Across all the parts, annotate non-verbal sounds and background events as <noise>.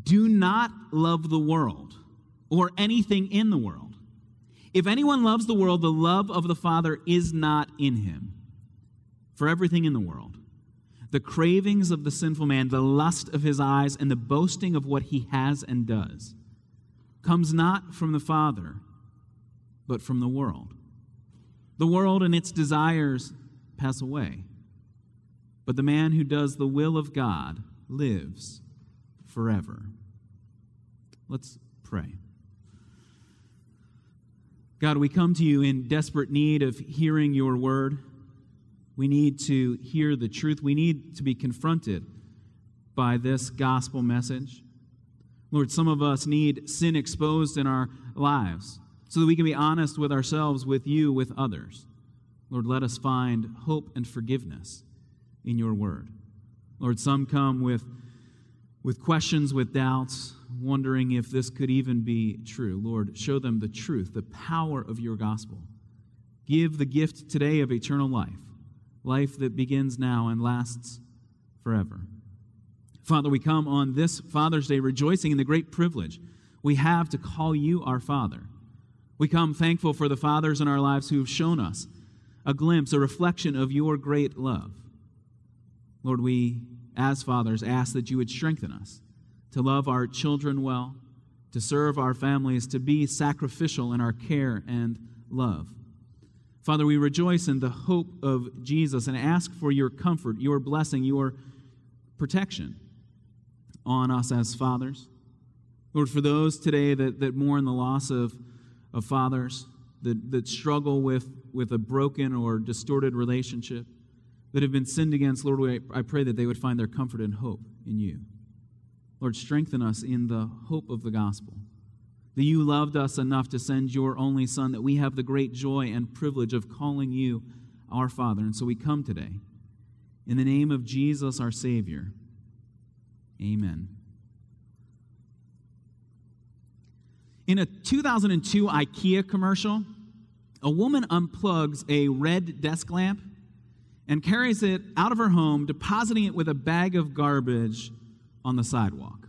Do not love the world or anything in the world. If anyone loves the world, the love of the Father is not in him. For everything in the world, the cravings of the sinful man, the lust of his eyes, and the boasting of what he has and does, comes not from the Father, but from the world. The world and its desires pass away, but the man who does the will of God lives forever. Let's pray. God, we come to you in desperate need of hearing your word. We need to hear the truth. We need to be confronted by this gospel message. Lord, some of us need sin exposed in our lives so that we can be honest with ourselves, with you, with others. Lord, let us find hope and forgiveness in your word. Lord, some come with, with questions, with doubts, wondering if this could even be true. Lord, show them the truth, the power of your gospel. Give the gift today of eternal life life that begins now and lasts forever. Father, we come on this Father's Day rejoicing in the great privilege we have to call you our Father. We come thankful for the fathers in our lives who have shown us a glimpse, a reflection of your great love. Lord, we, as fathers, ask that you would strengthen us to love our children well, to serve our families, to be sacrificial in our care and love. Father, we rejoice in the hope of Jesus and ask for your comfort, your blessing, your protection on us as fathers. Lord, for those today that, that mourn the loss of, of fathers, that, that struggle with, with a broken or distorted relationship, that have been sinned against, Lord, I pray that they would find their comfort and hope in you. Lord, strengthen us in the hope of the gospel that you loved us enough to send your only Son, that we have the great joy and privilege of calling you our Father. And so we come today. In the name of Jesus, our Savior. Amen. In a 2002 IKEA commercial, a woman unplugs a red desk lamp and carries it out of her home, depositing it with a bag of garbage on the sidewalk.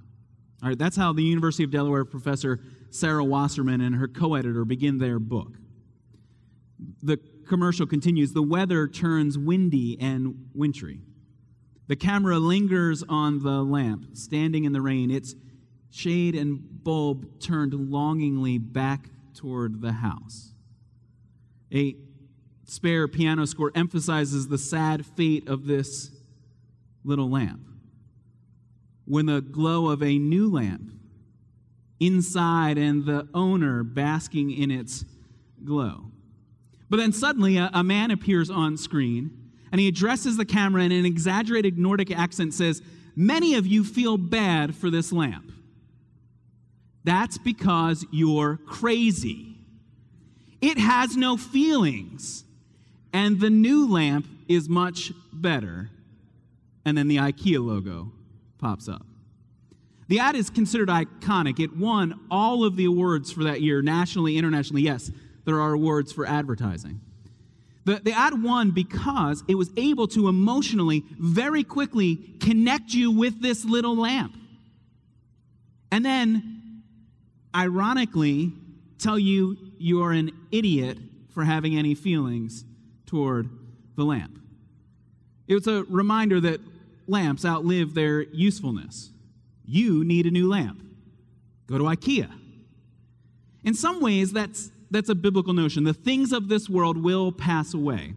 All right, that's how the University of Delaware professor Sarah Wasserman and her co editor begin their book. The commercial continues The weather turns windy and wintry. The camera lingers on the lamp, standing in the rain, its shade and bulb turned longingly back toward the house. A spare piano score emphasizes the sad fate of this little lamp. When the glow of a new lamp inside and the owner basking in its glow. But then suddenly a, a, man appears on screen and he addresses the camera in an exaggerated Nordic accent says, Many of you feel bad for this lamp. That's because you're crazy. It has no feelings. And the new lamp is much better. And then the IKEA logo pops up. The ad is considered iconic. It won all of the awards for that year, nationally, internationally. Yes, there are awards for advertising. The, the ad won because it was able to emotionally, very quickly connect you with this little lamp. And then, ironically, tell you you're an idiot for having any feelings toward the lamp. It was a reminder that lamps outlive their usefulness. You need a new lamp. Go to IKEA. In some ways, that's, that's a biblical notion. The things of this world will pass away.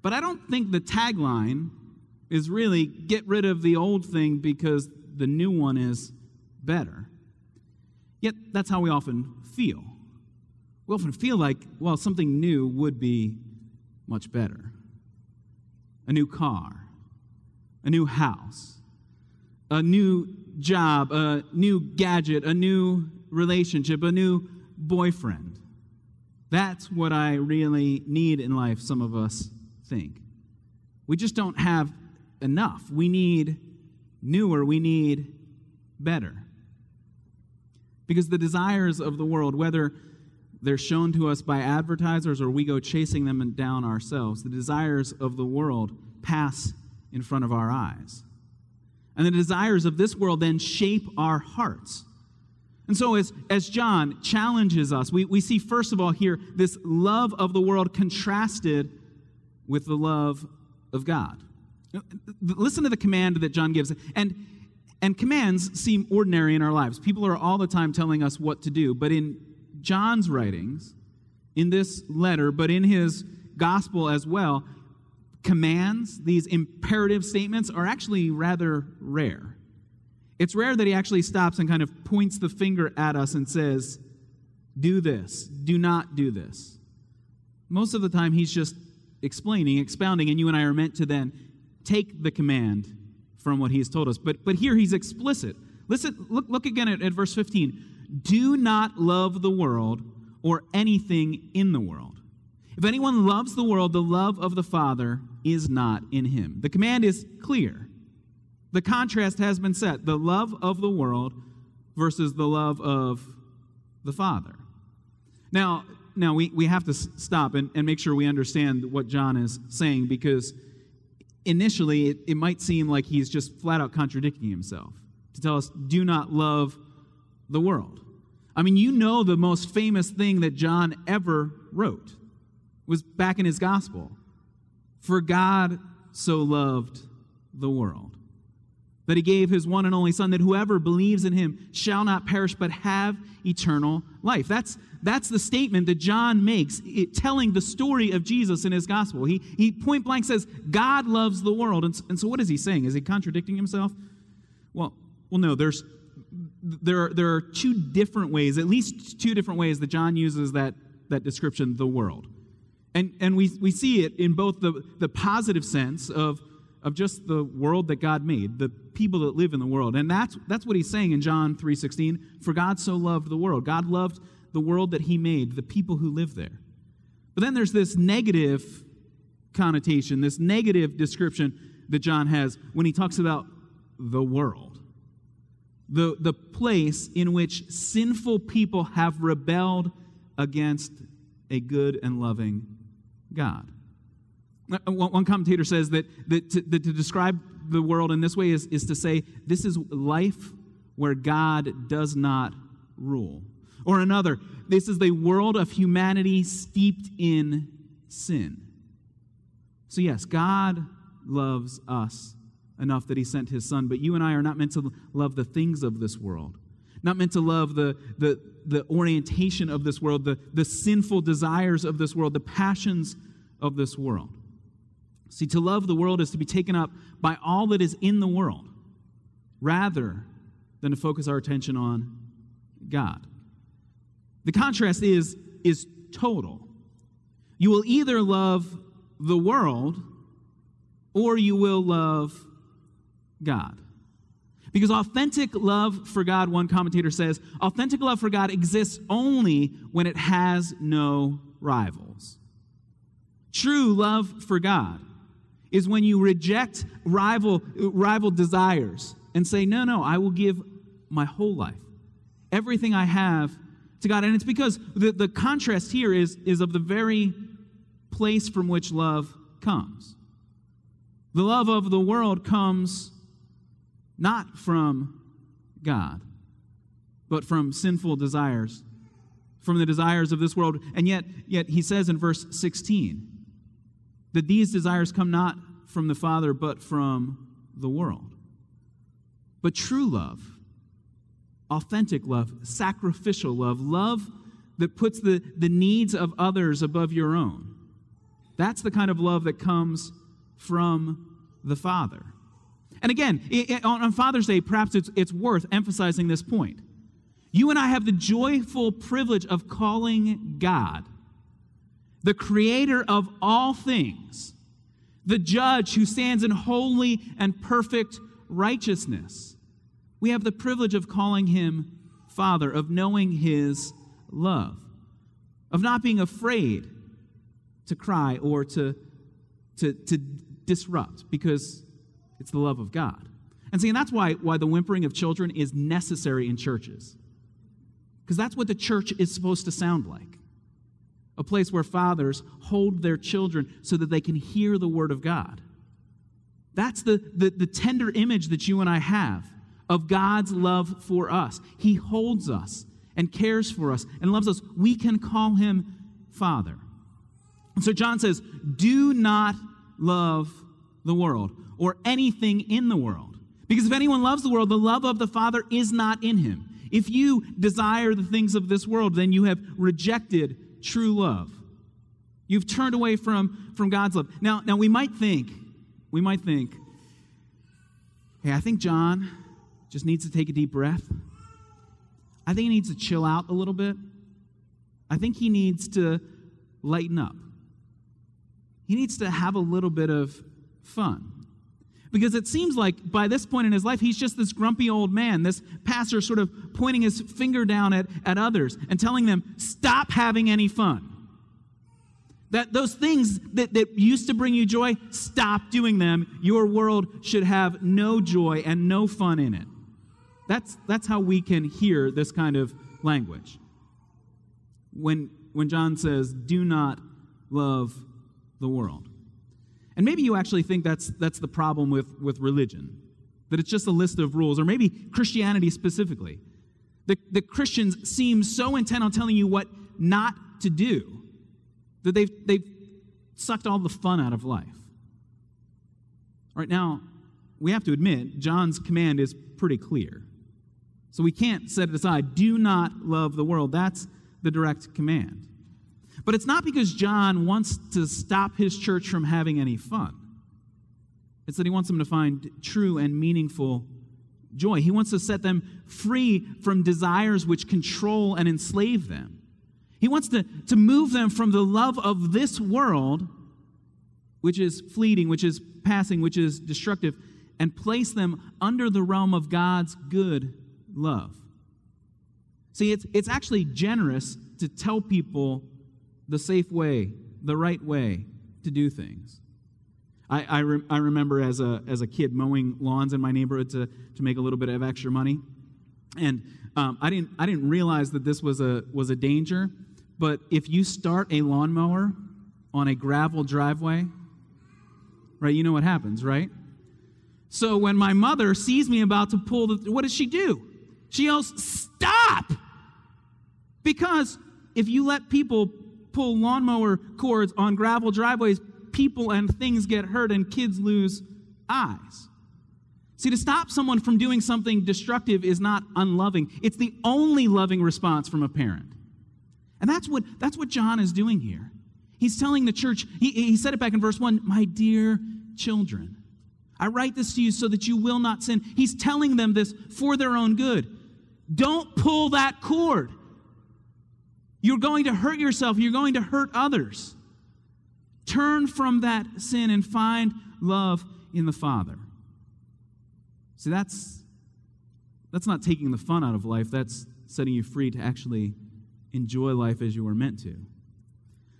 But I don't think the tagline is really get rid of the old thing because the new one is better. Yet, that's how we often feel. We often feel like, well, something new would be much better. A new car, a new house, a new job, a new gadget, a new relationship, a new boyfriend. That's what I really need in life, some of us think. We just don't have enough. We need newer, we need better. Because the desires of the world, whether they're shown to us by advertisers or we go chasing them down ourselves, the desires of the world pass in front of our eyes. And the desires of this world then shape our hearts. And so, as, as John challenges us, we, we see, first of all, here this love of the world contrasted with the love of God. Listen to the command that John gives. And, and commands seem ordinary in our lives. People are all the time telling us what to do. But in John's writings, in this letter, but in his gospel as well, commands, these imperative statements, are actually rather rare. It's rare that he actually stops and kind of points the finger at us and says, Do this, do not do this. Most of the time, he's just explaining, expounding, and you and I are meant to then take the command from what he's told us. But, but here he's explicit. Listen, look, look again at, at verse 15. Do not love the world or anything in the world. If anyone loves the world, the love of the Father is not in him. The command is clear. The contrast has been set the love of the world versus the love of the Father. Now, now we, we have to stop and, and make sure we understand what John is saying because initially it, it might seem like he's just flat out contradicting himself to tell us, do not love the world. I mean, you know, the most famous thing that John ever wrote was back in his gospel. For God so loved the world that he gave his one and only Son, that whoever believes in him shall not perish but have eternal life. That's, that's the statement that John makes, it, telling the story of Jesus in his gospel. He, he point blank says, God loves the world. And, and so, what is he saying? Is he contradicting himself? Well, well no, there's, there, are, there are two different ways, at least two different ways that John uses that, that description, the world. And, and we, we see it in both the, the positive sense of, of just the world that God made, the people that live in the world. And that's, that's what he's saying in John 3.16. For God so loved the world. God loved the world that he made, the people who live there. But then there's this negative connotation, this negative description that John has when he talks about the world. The, the place in which sinful people have rebelled against a good and loving God. Uh, one commentator says that, that, to, that to describe the world in this way is, is to say this is life where God does not rule. Or another, this is the world of humanity steeped in sin. So, yes, God loves us enough that he sent his son, but you and I are not meant to love the things of this world, not meant to love the, the, the orientation of this world, the, the sinful desires of this world, the passions of this world. See, to love the world is to be taken up by all that is in the world rather than to focus our attention on God. The contrast is, is total. You will either love the world or you will love God. Because authentic love for God, one commentator says, authentic love for God exists only when it has no rivals. True love for God is when you reject rival, rival desires and say, No, no, I will give my whole life, everything I have to God. And it's because the, the contrast here is, is of the very place from which love comes. The love of the world comes not from God, but from sinful desires, from the desires of this world. And yet, yet he says in verse 16, that these desires come not from the Father, but from the world. But true love, authentic love, sacrificial love, love that puts the, the needs of others above your own, that's the kind of love that comes from the Father. And again, it, it, on, on Father's Day, perhaps it's, it's worth emphasizing this point. You and I have the joyful privilege of calling God the creator of all things, the judge who stands in holy and perfect righteousness. We have the privilege of calling him Father, of knowing his love, of not being afraid to cry or to, to, to disrupt because it's the love of God. And see, and that's why, why the whimpering of children is necessary in churches. Because that's what the church is supposed to sound like a place where fathers hold their children so that they can hear the word of God. That's the, the, the tender image that you and I have of God's love for us. He holds us and cares for us and loves us. We can call him Father. And so John says, Do not love the world or anything in the world. Because if anyone loves the world, the love of the Father is not in him. If you desire the things of this world, then you have rejected true love. You've turned away from, from God's love. Now, now we might think, we might think, hey, I think John just needs to take a deep breath. I think he needs to chill out a little bit. I think he needs to lighten up. He needs to have a little bit of fun. Because it seems like by this point in his life, he's just this grumpy old man, this pastor sort of pointing his finger down at, at others and telling them, stop having any fun. That those things that, that used to bring you joy, stop doing them. Your world should have no joy and no fun in it. That's, that's how we can hear this kind of language. When, when John says, do not love the world. And maybe you actually think that's, that's the problem with, with religion, that it's just a list of rules, or maybe Christianity specifically. The, the Christians seem so intent on telling you what not to do that they've, they've sucked all the fun out of life. All right, now, we have to admit, John's command is pretty clear. So we can't set it aside. Do not love the world. That's the direct command. But it's not because John wants to stop his church from having any fun. It's that he wants them to find true and meaningful joy. He wants to set them free from desires which control and enslave them. He wants to, to move them from the love of this world, which is fleeting, which is passing, which is destructive, and place them under the realm of God's good love. See, it's, it's actually generous to tell people the safe way, the right way to do things. I, I, re- I, remember as a, as a kid mowing lawns in my neighborhood to, to make a little bit of extra money. And um, I, didn't, I didn't realize that this was a, was a danger, but if you start a lawnmower on a gravel driveway, right, you know what happens, right? So when my mother sees me about to pull the, what does she do? She yells, Stop! Because if you let people pull lawnmower cords on gravel driveways, people and things get hurt and kids lose eyes. See, to stop someone from doing something destructive is not unloving. It's the only loving response from a parent. And that's what, that's what John is doing here. He's telling the church, he, he said it back in verse 1 My dear children, I write this to you so that you will not sin. He's telling them this for their own good. Don't pull that cord. You're going to hurt yourself, you're going to hurt others. Turn from that sin and find love in the Father. See, that's, that's not taking the fun out of life, that's setting you free to actually enjoy life as you were meant to.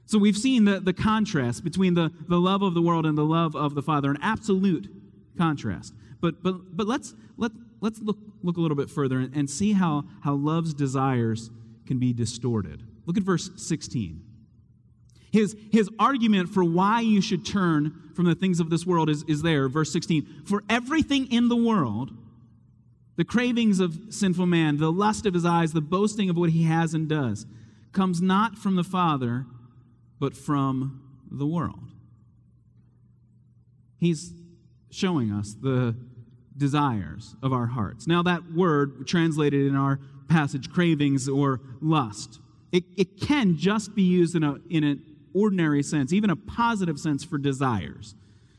So we've seen the, the contrast between the, the love of the world and the love of the Father, an absolute contrast. But, but, but let's, let, let's look, look a little bit further and, and see how, how love's desires can be distorted. Look at verse 16. His, his argument for why you should turn from the things of this world is, is there, verse 16. For everything in the world, the cravings of sinful man, the lust of his eyes, the boasting of what he has and does, comes not from the Father, but from the world. He's showing us the desires of our hearts. Now, that word translated in our passage, cravings or lust, it, it can just be used in, a, in an ordinary sense, even a positive sense for desires.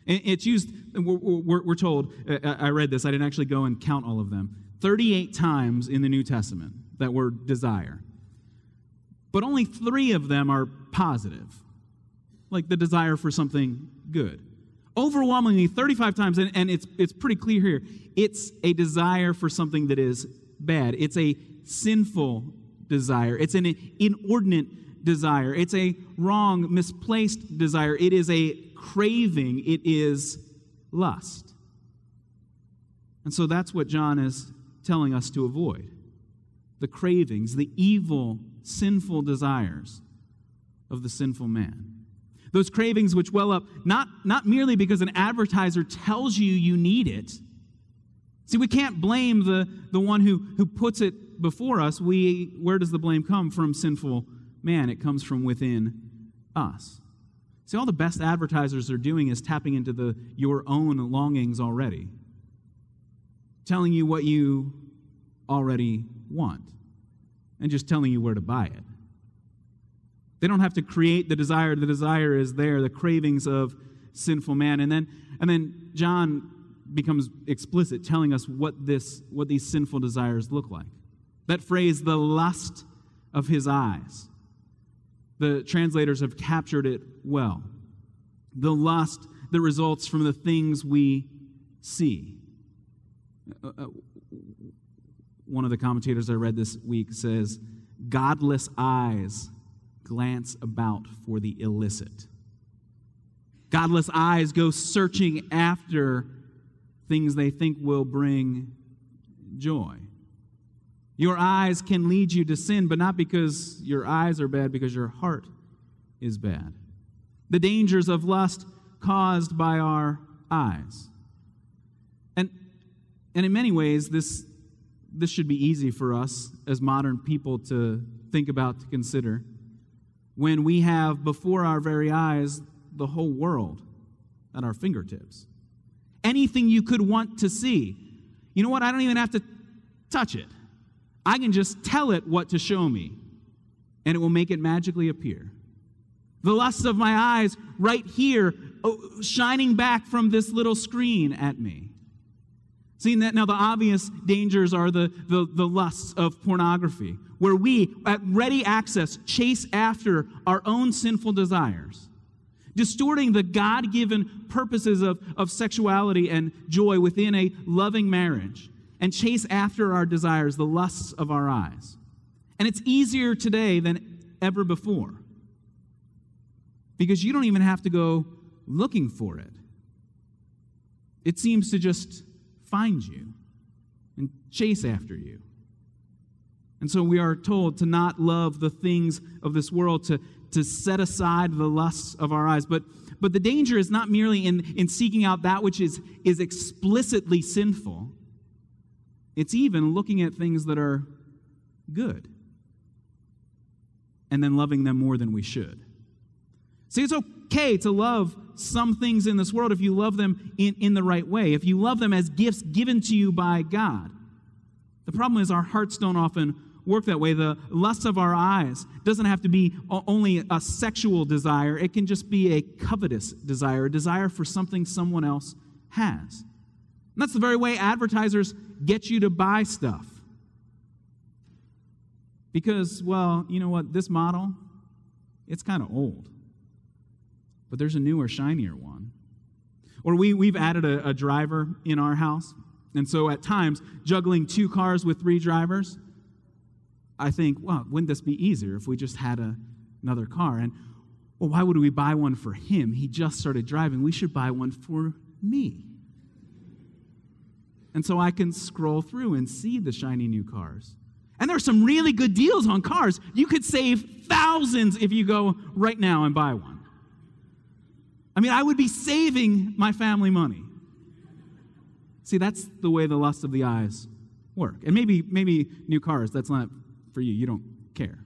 It's used, we're, we're, told, uh, uh, I read this, I didn't actually go and count all of them, 38 times in the New Testament, that word desire. But only three of them are positive, like the desire for something good. Overwhelmingly, 35 times, and, and it's, it's pretty clear here, it's a desire for something that is bad. It's a sinful desire. It's an inordinate desire. It's a wrong, misplaced desire. It is a craving. It is lust. And so that's what John is telling us to avoid the cravings, the evil, sinful desires of the sinful man. Those cravings which well up not, not merely because an advertiser tells you you need it. See, we can't blame the, the one who, who puts it before us. We, where does the blame come from sinful man? It comes from within us. See, all the best advertisers are doing is tapping into the, your own longings already, telling you what you already want, and just telling you where to buy it. They don't have to create the desire. The desire is there, the cravings of sinful man. And then, and then John becomes explicit, telling us what, this, what these sinful desires look like. That phrase, the lust of his eyes. The translators have captured it well. The lust that results from the things we see. Uh, uh, one of the commentators I read this week says, Godless eyes glance about for the illicit. Godless eyes go searching after things they think will bring joy. Your eyes can lead you to sin, but not because your eyes are bad, because your heart is bad. The dangers of lust caused by our eyes. And, and in many ways, this, this should be easy for us as modern people to think about, to consider when we have before our very eyes the whole world at our fingertips. Anything you could want to see. You know what? I don't even have to touch it. I can just tell it what to show me, and it will make it magically appear. The lust of my eyes right here, oh, shining back from this little screen at me. Seeing that now, the obvious dangers are the, the, the lusts of pornography, where we, at ready access, chase after our own sinful desires, distorting the God given purposes of, of sexuality and joy within a loving marriage, and chase after our desires, the lusts of our eyes. And it's easier today than ever before because you don't even have to go looking for it. It seems to just find you and chase after you. And so we are told to not love the things of this world, to, to set aside the lusts of our eyes. But, but the danger is not merely in, in seeking out that which is, is explicitly sinful, it's even looking at things that are good and then loving them more than we should. See, it's okay to love some things in this world if you love them in, in the right way, if you love them as gifts given to you by God. The problem is our hearts don't often work that way. The lust of our eyes doesn't have to be only a sexual desire, it can just be a covetous desire, a desire for something someone else has. And that's the very way advertisers get you to buy stuff. Because, well, you know what? This model, it's kind of old but there's a newer, shinier one. Or we, we've added a, a driver in our house. And so at times, juggling two cars with three drivers, I think, well, wouldn't this be easier if we just had a, another car? And, well, why would we buy one for him? He just started driving. We should buy one for me. And so I can scroll through and see the shiny new cars. And there are some really good deals on cars. You could save thousands if you go right now and buy one. I mean, I would be saving my family money. See, that's the way the lust of the eyes work. And maybe, maybe new cars, that's not for you. You don't care.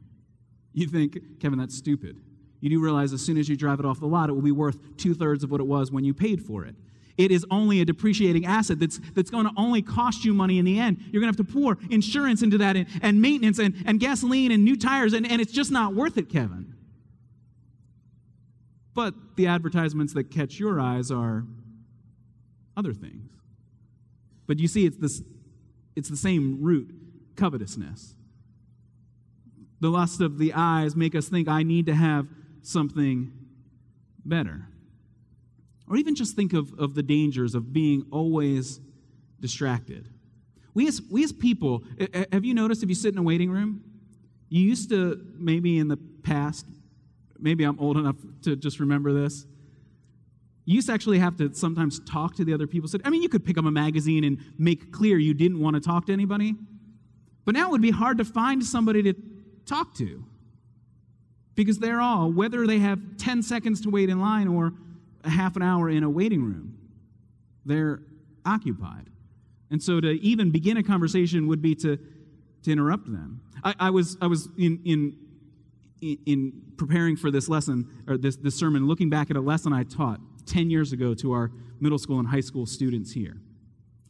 You think, Kevin, that's stupid. You do realize as soon as you drive it off the lot, it will be worth two thirds of what it was when you paid for it. It is only a depreciating asset that's, that's going to only cost you money in the end. You're going to have to pour insurance into that and, and maintenance and, and gasoline and new tires, and, and it's just not worth it, Kevin. But the advertisements that catch your eyes are other things. But you see, it's, this, it's the same root covetousness. The lust of the eyes make us think, I need to have something better. Or even just think of, of the dangers of being always distracted. We as, we as people, have you noticed if you sit in a waiting room, you used to maybe in the past maybe I'm old enough to just remember this. You used to actually have to sometimes talk to the other people. I mean, you could pick up a magazine and make clear you didn't want to talk to anybody. But now it would be hard to find somebody to talk to. Because they're all, whether they have 10 seconds to wait in line or a half an hour in a waiting room, they're occupied. And so to even begin a conversation would be to, to interrupt them. I, I was, I was in, in, in preparing for this lesson, or this, this sermon, looking back at a lesson I taught 10 years ago to our middle school and high school students here.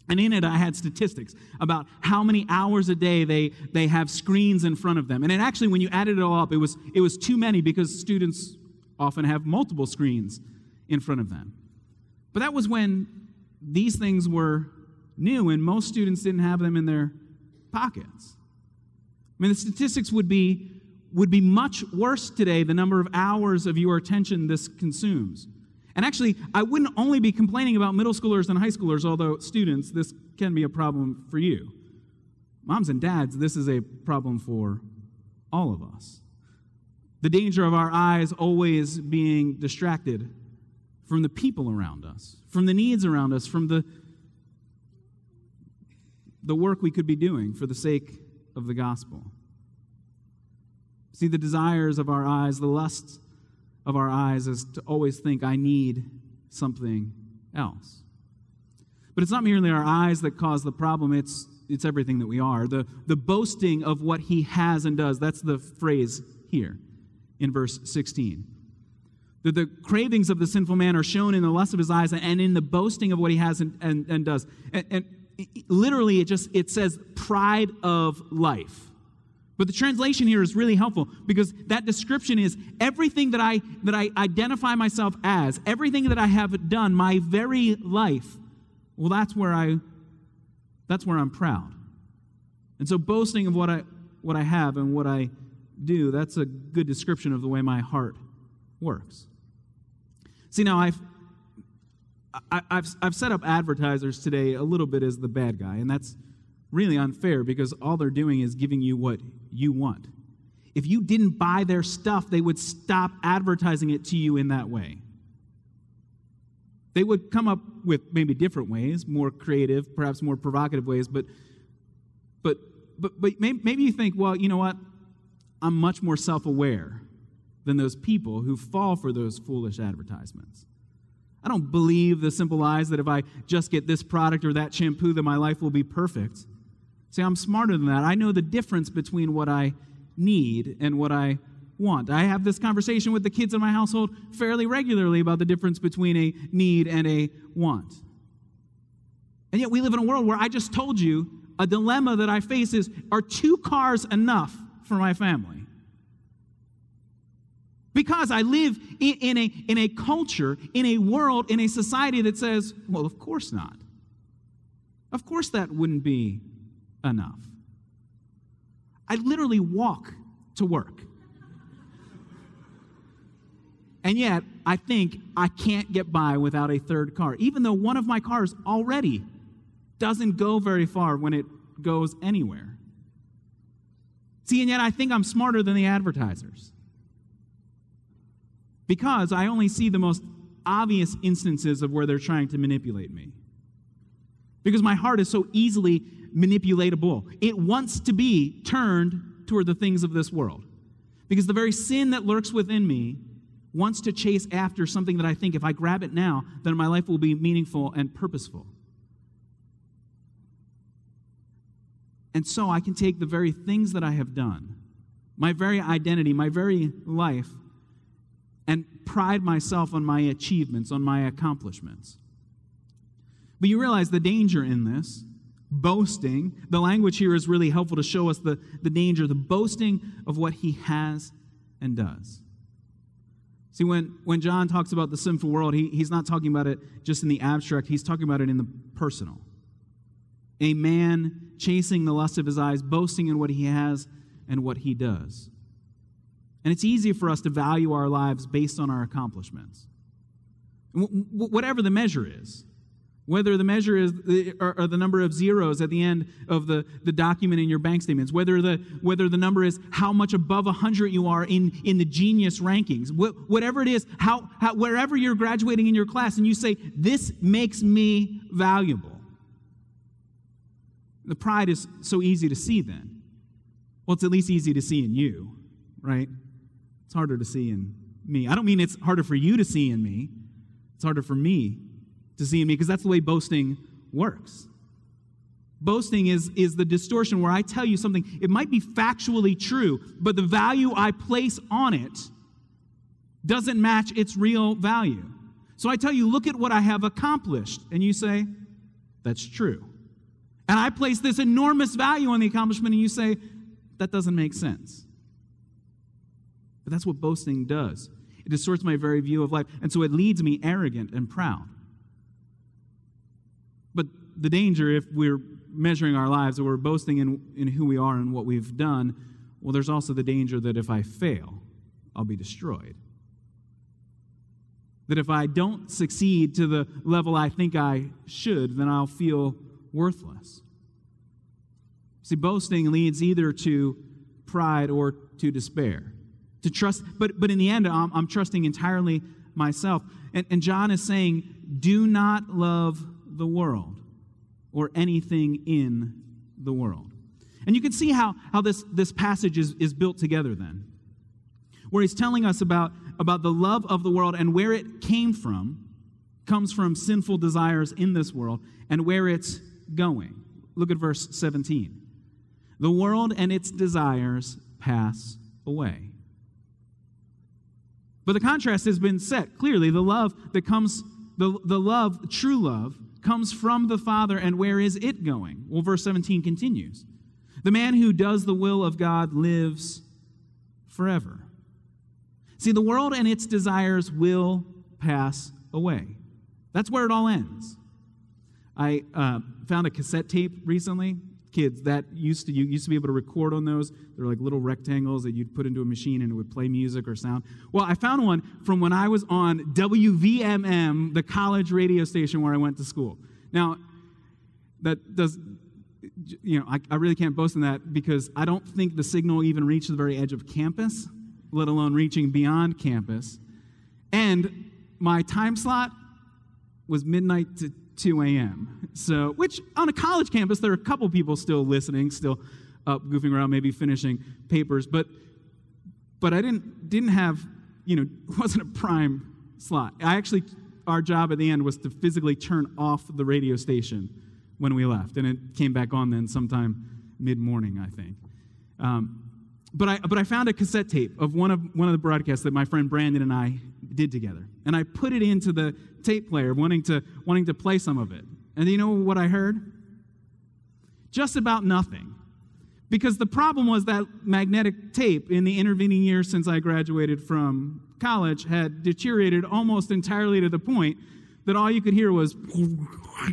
And in it, I had statistics about how many hours a day they, they have screens in front of them. And it actually, when you added it all up, it was, it was too many because students often have multiple screens in front of them. But that was when these things were new and most students didn't have them in their pockets. I mean, the statistics would be, would be much worse today, the number of hours of your attention this consumes. And actually, I wouldn't only be complaining about middle schoolers and high schoolers, although students, this can be a problem for you. Moms and dads, this is a problem for all of us. The danger of our eyes always being distracted from the people around us, from the needs around us, from the, the work we could be doing for the sake of the gospel. See, the desires of our eyes, the lusts of our eyes is to always think, I need something else. But it's not merely our eyes that cause the problem, it's, it's everything that we are. The, the boasting of what he has and does, that's the phrase here in verse 16. The, the cravings of the sinful man are shown in the lust of his eyes and in the boasting of what he has and, and, and does. And, and literally, it just it says pride of life. But the translation here is really helpful because that description is everything that I that I identify myself as, everything that I have done, my very life. Well, that's where I that's where I'm proud. And so boasting of what I what I have and what I do, that's a good description of the way my heart works. See, now I've I, have I've set up advertisers today a little bit as the bad guy, and that's really unfair because all they're doing is giving you what you want. If you didn't buy their stuff, they would stop advertising it to you in that way. They would come up with maybe different ways, more creative, perhaps more provocative ways, but but but but maybe you think, well, you know what? I'm much more self-aware than those people who fall for those foolish advertisements. I don't believe the simple lies that if I just get this product or that shampoo, that my life will be perfect. See, I'm smarter than that. I know the difference between what I need and what I want. I have this conversation with the kids in my household fairly regularly about the difference between a need and a want. And yet we live in a world where I just told you a dilemma that I face is are two cars enough for my family? Because I live in, in, a, in a culture, in a world, in a society that says, well, of course not. Of course that wouldn't be enough. I literally walk to work. And yet, I think I can't get by without a third car, even though one of my cars already doesn't go very far when it goes anywhere. See, and yet I think I'm smarter than the advertisers because I only see the most obvious instances of where they're trying to manipulate me. Because my heart is so easily manipulatable. It wants to be turned toward the things of this world. Because the very sin that lurks within me wants to chase after something that I think if I grab it now, then my life will be meaningful and purposeful. And so I can take the very things that I have done, my very identity, my very life, and pride myself on my achievements, on my accomplishments. But you realize the danger in this boasting. The language here is really helpful to show us the, the danger, the boasting of what he has and does. See, when, when John talks about the sinful world, he, he's not talking about it just in the abstract, he's talking about it in the personal. A man chasing the lust of his eyes, boasting in what he has and what he does. And it's easy for us to value our lives based on our accomplishments, whatever the measure is. Whether the measure is the, or, or, the number of zeros at the end of the, the document in your bank statements, whether the, whether the number is how much above 100 you are in, in the genius rankings, wh- whatever it is, how, how, wherever you're graduating in your class, and you say, This makes me valuable. The pride is so easy to see then. Well, it's at least easy to see in you, right? It's harder to see in me. I don't mean it's harder for you to see in me, it's harder for me to see in me because that's the way boasting works. Boasting is, is the distortion where I tell you something, it might be factually true, but the value I place on it doesn't match its real value. So I tell you, look at what I have accomplished. And you say, that's true. And I place this enormous value on the accomplishment, and you say, that doesn't make sense. But that's what boasting does. It distorts my very view of life. And so it leads me arrogant and proud. But the danger, if we're measuring our lives or we're boasting in, in who we are and what we've done, well, there's also the danger that if I fail, I'll be destroyed. That if I don't succeed to the level I think I should, then I'll feel worthless. See, boasting leads either to pride or to despair. To trust, but, but in the end, I'm, I'm trusting entirely myself. And, and John is saying, do not love the world or anything in the world. And you can see how, how this, this passage is, is built together then, where he's telling us about, about the love of the world and where it came from, comes from sinful desires in this world, and where it's going. Look at verse 17. The world and its desires pass away. But the contrast has been set clearly. The love that comes, the, the love, true love, comes from the Father, and where is it going? Well, verse 17 continues The man who does the will of God lives forever. See, the world and its desires will pass away. That's where it all ends. I uh, found a cassette tape recently. Kids, that used to you used to be able to record on those. They're like little rectangles that you'd put into a machine and it would play music or sound. Well, I found one from when I was on WVMM, the college radio station where I went to school. Now, that does you know, I, I really can't boast in that because I don't think the signal even reached the very edge of campus, let alone reaching beyond campus. And my time slot was midnight to 2 a.m. So, which on a college campus, there are a couple people still listening, still up goofing around, maybe finishing papers, but but I didn't didn't have you know <laughs> wasn't a prime slot. I actually our job at the end was to physically turn off the radio station when we left, and it came back on then sometime mid morning, I think. Um, but I, but I found a cassette tape of one of, one of the broadcasts that my friend Brandon and I did together. And I put it into the tape player, wanting to, wanting to play some of it. And you know what I heard? Just about nothing. Because the problem was that magnetic tape in the intervening years since I graduated from college had deteriorated almost entirely to the point that all you could hear was <laughs>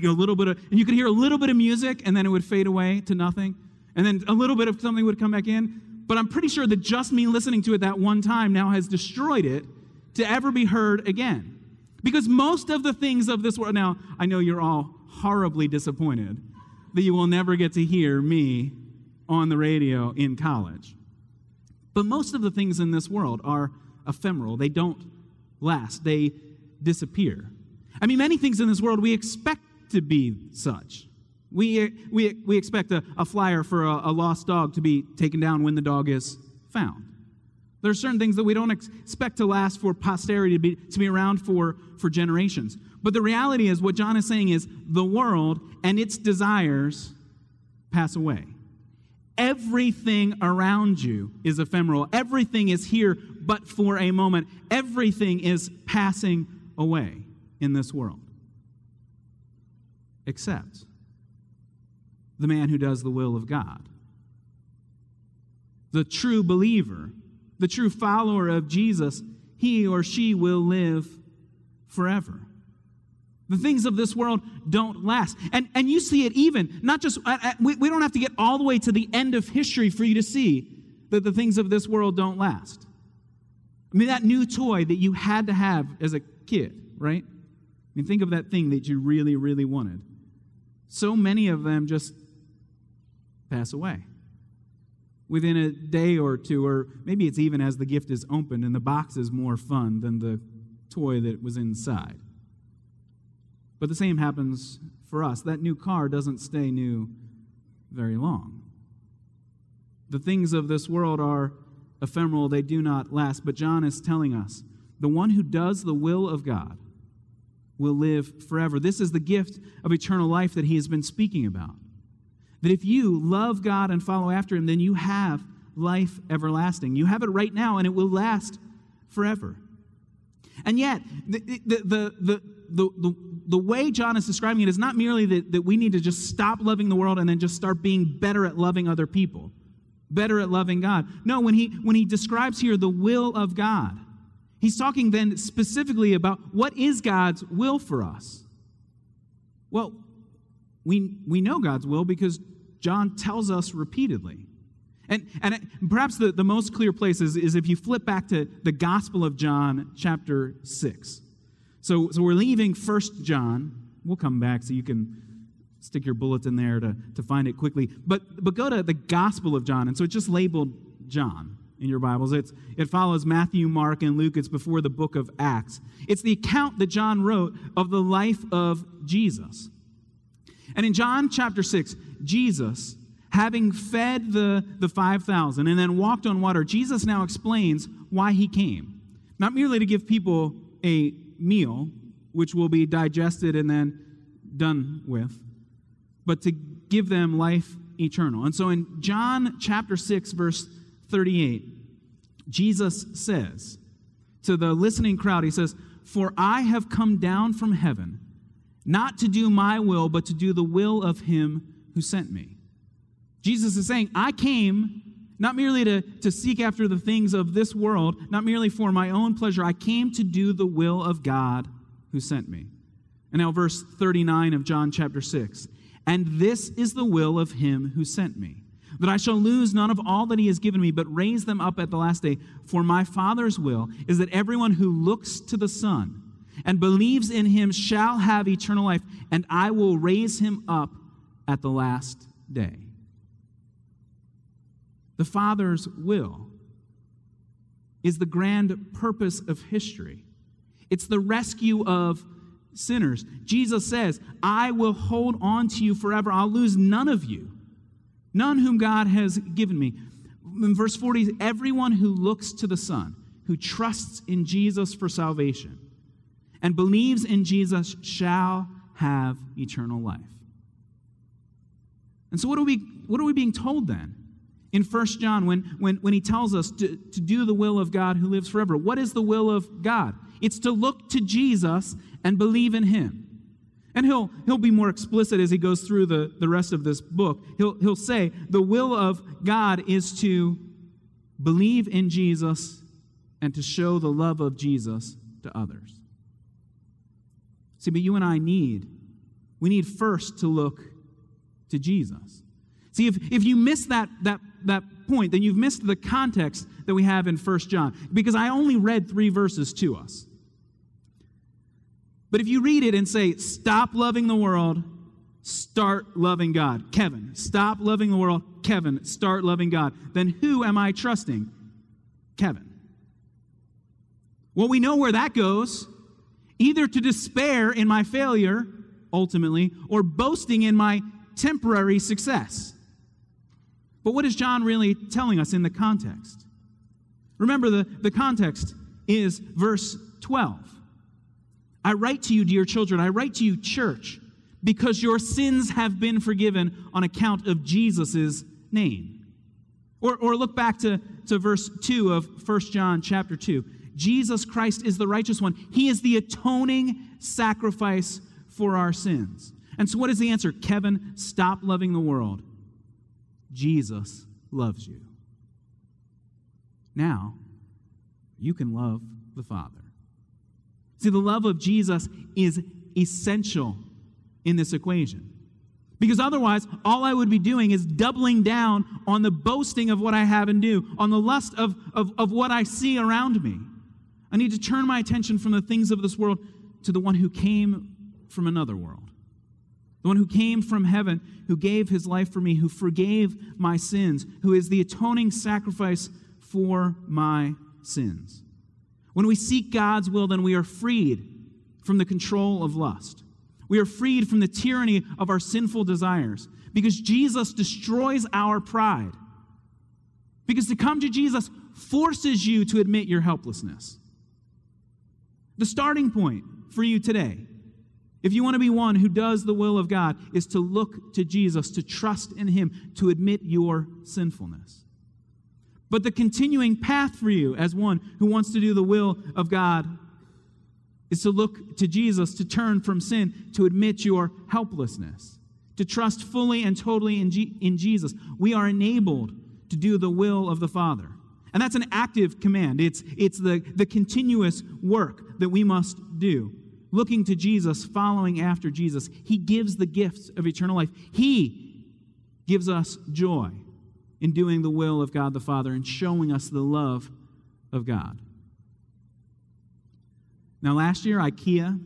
a little bit of, and you could hear a little bit of music and then it would fade away to nothing. And then a little bit of something would come back in but I'm pretty sure that just me listening to it that one time now has destroyed it to ever be heard again. Because most of the things of this world, now I know you're all horribly disappointed that you will never get to hear me on the radio in college. But most of the things in this world are ephemeral, they don't last, they disappear. I mean, many things in this world we expect to be such. We, we, we expect a, a flyer for a, a lost dog to be taken down when the dog is found. There are certain things that we don't expect to last for posterity, to be, to be around for, for generations. But the reality is, what John is saying is the world and its desires pass away. Everything around you is ephemeral. Everything is here but for a moment. Everything is passing away in this world. Except the man who does the will of God. The true believer, the true follower of Jesus, he or she will live forever. The things of this world don't last. And, and you see it even, not just, we, we don't have to get all the way to the end of history for you to see that the things of this world don't last. I mean, that new toy that you had to have as a kid, right? I mean, think of that thing that you really, really wanted. So many of them just pass away. Within a day or two, or maybe it's even as the gift is opened and the box is more fun than the toy that was inside. But the same happens for us. That new car doesn't stay new very long. The things of this world are ephemeral, they do not last. But John is telling us the one who does the will of God will live forever. This is the gift of eternal life that he has been speaking about. That if you love God and follow after him, then you have life everlasting. You have it right now, and it will last forever. And yet, the, the, the, the, the, way John is describing it is not merely that, that we need to just stop loving the world and then just start being better at loving other people, better at loving God. No, when he, when he describes here the will of God, He's talking then specifically about what is God's will for us. Well, we, we know God's will because John tells us repeatedly. And, and perhaps the, the most clear place is, is if you flip back to the Gospel of John, chapter 6. So, so we're leaving First John. We'll come back so you can stick your bulletin there to, to find it quickly. But, but go to the Gospel of John. And so it's just labeled John in your Bibles. It's, it follows Matthew, Mark, and Luke. It's before the book of Acts. It's the account that John wrote of the life of Jesus. And in John chapter 6, Jesus, having fed the, the 5,000 and then walked on water, Jesus now explains why he came. Not merely to give people a meal, which will be digested and then done with, but to give them life eternal. And so in John chapter 6, verse 38, Jesus says to the listening crowd, He says, For I have come down from heaven, not to do my will, but to do the will of Him who sent me. Jesus is saying, I came not merely to, to seek after the things of this world, not merely for my own pleasure. I came to do the will of God who sent me. And now, verse 39 of John chapter 6. And this is the will of him who sent me that I shall lose none of all that he has given me, but raise them up at the last day. For my Father's will is that everyone who looks to the Son and believes in him shall have eternal life, and I will raise him up at the last day. The Father's will is the grand purpose of history. It's the rescue of sinners. Jesus says, I will hold on to you forever. I'll lose none of you. None whom God has given me. In verse 40, everyone who looks to the Son, who trusts in Jesus for salvation, and believes in Jesus shall have eternal life. And so, what are we, what are we being told then? In 1 John, when, when, when he tells us to, to do the will of God who lives forever, what is the will of God? It's to look to Jesus and believe in him. And he'll, he'll be more explicit as he goes through the, the rest of this book. He'll, he'll say the will of God is to believe in Jesus and to show the love of Jesus to others. See, but you and I need, we need first to look to Jesus. See, if, if you miss that, that, that point, then you've missed the context that we have in First John, because I only read three verses to us. But if you read it and say, stop loving the world, start loving God. Kevin, stop loving the world. Kevin, start loving God. Then who am I trusting? Kevin. Well, we know where that goes either to despair in my failure, ultimately, or boasting in my temporary success. But what is John really telling us in the context? Remember, the, the context is verse 12. I write to you, dear children, I write to you, church, because your sins have been forgiven on account of Jesus' name. Or, or look back to, to verse 2 of 1 John chapter 2. Jesus Christ is the righteous one. He is the atoning sacrifice for our sins. And so, what is the answer? Kevin, stop loving the world. Jesus loves you. Now, you can love the Father. See, the love of Jesus is essential in this equation. Because otherwise, all I would be doing is doubling down on the boasting of what I have and do, on the lust of, of, of what I see around me. I need to turn my attention from the things of this world to the one who came from another world. The one who came from heaven, who gave his life for me, who forgave my sins, who is the atoning sacrifice for my sins. When we seek God's will, then we are freed from the control of lust. We are freed from the tyranny of our sinful desires because Jesus destroys our pride. Because to come to Jesus forces you to admit your helplessness. The starting point for you today, if you want to be one who does the will of God, is to look to Jesus, to trust in Him, to admit your sinfulness. But the continuing path for you as one who wants to do the will of God is to look to Jesus, to turn from sin, to admit your helplessness, to trust fully and totally in, G- in Jesus. We are enabled to do the will of the Father. And that's an active command. It's, it's the, the continuous work that we must do. Looking to Jesus, following after Jesus. He gives the gifts of eternal life. He gives us joy in doing the will of God the Father and showing us the love of God. Now, last year, IKEA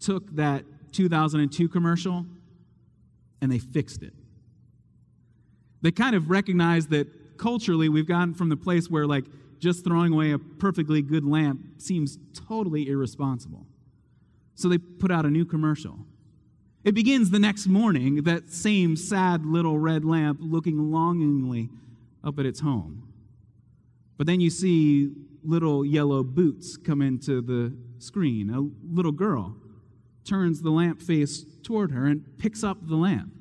took that 2002 commercial and they fixed it. They kind of recognized that culturally, we've gotten from the place where, like, just throwing away a perfectly good lamp seems totally irresponsible. So they put out a new commercial. It begins the next morning, that same sad little red lamp looking longingly up at its home. But then you see little yellow boots come into the screen. A little girl turns the lamp face toward her and picks up the lamp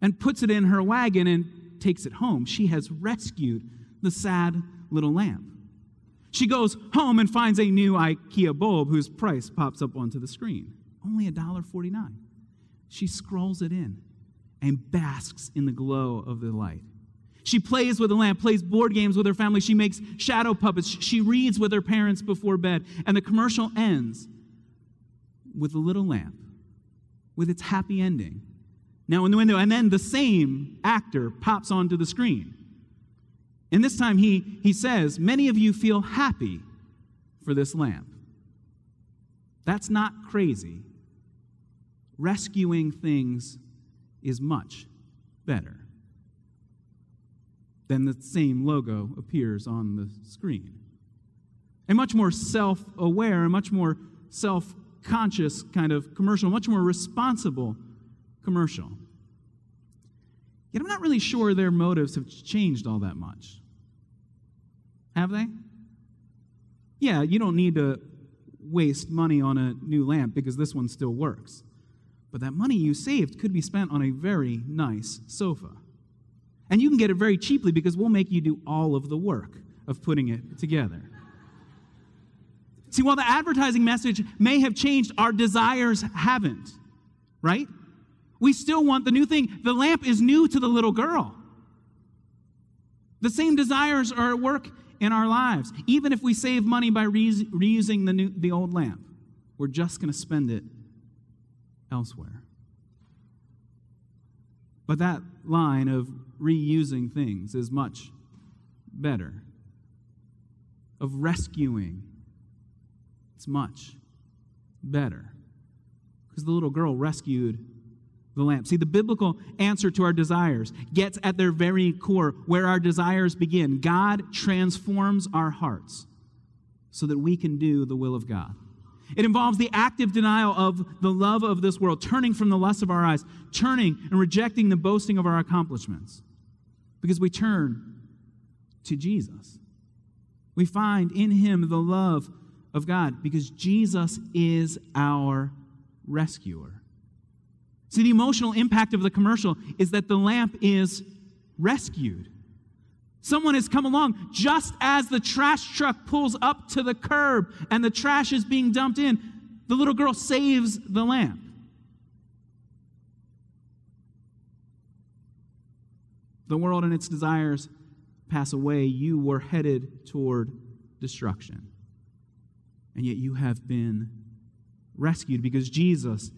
and puts it in her wagon and takes it home. She has rescued the sad little lamp. She goes home and finds a new IKEA bulb whose price pops up onto the screen. Only $1.49. She scrolls it in and basks in the glow of the light. She plays with the lamp, plays board games with her family. She makes shadow puppets. She reads with her parents before bed. And the commercial ends with the little lamp, with its happy ending now in the window, and then the same actor pops onto the screen. And this time he, he says, Many of you feel happy for this lamp. That's not crazy. Rescuing things is much better than the same logo appears on the screen. A much more self aware, a much more self conscious kind of commercial, much more responsible commercial. Yet I'm not really sure their motives have changed all that much. Have they? Yeah, you don't need to waste money on a new lamp because this one still works. But that money you saved could be spent on a very nice sofa. And you can get it very cheaply because we'll make you do all of the work of putting it together. See, while the advertising message may have changed, our desires haven't, right? We still want the new thing. The lamp is new to the little girl. The same desires are at work in our lives. Even if we save money by re- reusing the, new, the old lamp, we're just going to spend it elsewhere. But that line of reusing things is much better. Of rescuing, it's much better. Because the little girl rescued the lamp. See, the biblical answer to our desires gets at their very core where our desires begin. God transforms our hearts so that we can do the will of God. It involves the active denial of the love of this world, turning from the lust of our eyes, turning and rejecting the boasting of our accomplishments. Because we turn to Jesus. We find in him the love of God because Jesus is our rescuer. See, the emotional impact of the commercial is that the lamp is rescued. Someone has come along just as the trash truck pulls up to the curb and the trash is being dumped in. The little girl saves the lamp. The world and its desires pass away. You were headed toward destruction. And yet you have been rescued because Jesus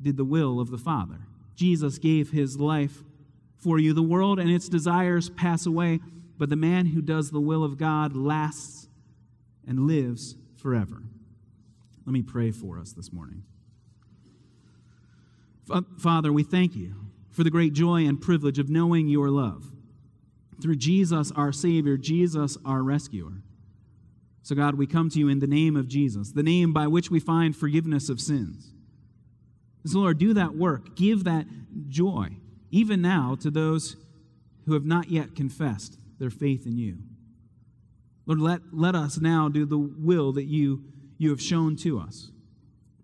did the will of the Father. Jesus gave his life for you. The world and its desires pass away, but the man who does the will of God lasts and lives forever. Let me pray for us this morning. Father, we thank you for the great joy and privilege of knowing your love through Jesus, our Savior, Jesus, our rescuer. So, God, we come to you in the name of Jesus, the name by which we find forgiveness of sins. So, Lord, do that work. Give that joy, even now, to those who have not yet confessed their faith in you. Lord, let, let us now do the will that you, you have shown to us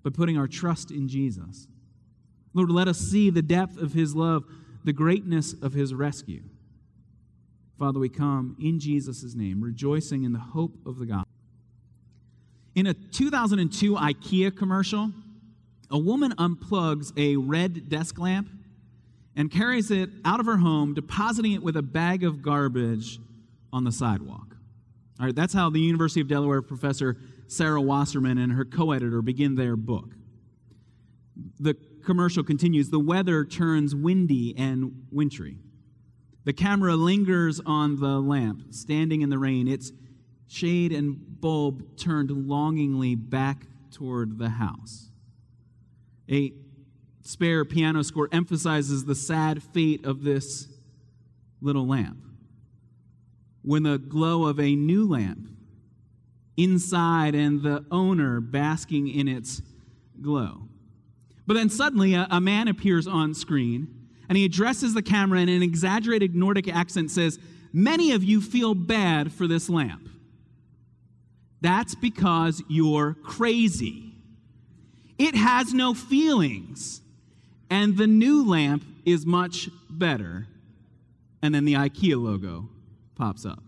by putting our trust in Jesus. Lord, let us see the depth of his love, the greatness of his rescue. Father, we come in Jesus' name, rejoicing in the hope of the gospel. In a 2002 IKEA commercial, a woman unplugs a red desk lamp and carries it out of her home, depositing it with a bag of garbage on the sidewalk. All right, that's how the University of Delaware professor Sarah Wasserman and her co editor begin their book. The commercial continues The weather turns windy and wintry. The camera lingers on the lamp, standing in the rain, its shade and bulb turned longingly back toward the house. A spare piano score emphasizes the sad fate of this little lamp. When the glow of a new lamp inside and the owner basking in its glow. But then suddenly a, a, man appears on screen and he addresses the camera in an exaggerated Nordic accent says, Many of you feel bad for this lamp. That's because you're crazy. It has no feelings. And the new lamp is much better. And then the IKEA logo pops up.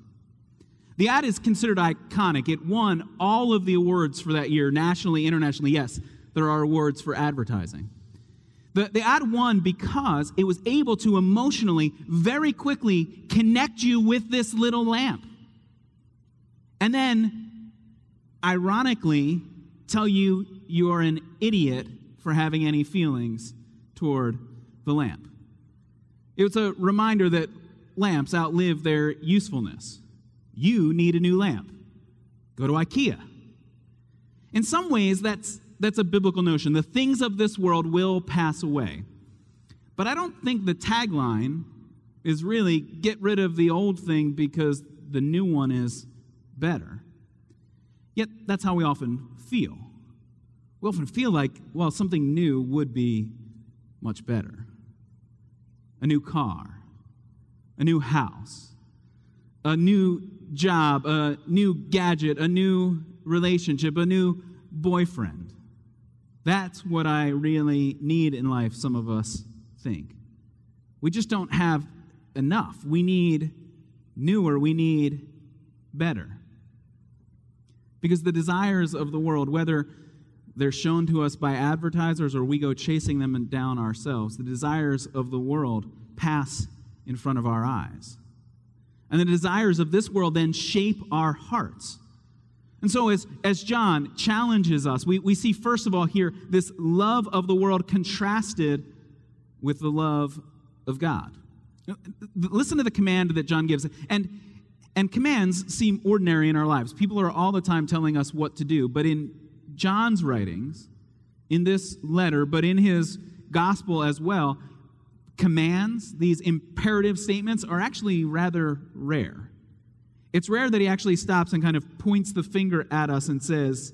The ad is considered iconic. It won all of the awards for that year, nationally, internationally. Yes, there are awards for advertising. The, the ad won because it was able to emotionally, very quickly connect you with this little lamp. And then, ironically, tell you you are an idiot for having any feelings toward the lamp. It was a reminder that lamps outlive their usefulness. You need a new lamp. Go to IKEA. In some ways, that's, that's a biblical notion. The things of this world will pass away. But I don't think the tagline is really get rid of the old thing because the new one is better. Yet, that's how we often feel. We often feel like, well, something new would be much better. A new car, a new house, a new job, a new gadget, a new relationship, a new boyfriend. That's what I really need in life, some of us think. We just don't have enough. We need newer, we need better. Because the desires of the world, whether they're shown to us by advertisers or we go chasing them down ourselves, the desires of the world pass in front of our eyes. And the desires of this world then shape our hearts. And so, as, as John challenges us, we, we see, first of all, here this love of the world contrasted with the love of God. Listen to the command that John gives. And, and commands seem ordinary in our lives. People are all the time telling us what to do. But in John's writings, in this letter, but in his gospel as well, commands, these imperative statements, are actually rather rare. It's rare that he actually stops and kind of points the finger at us and says,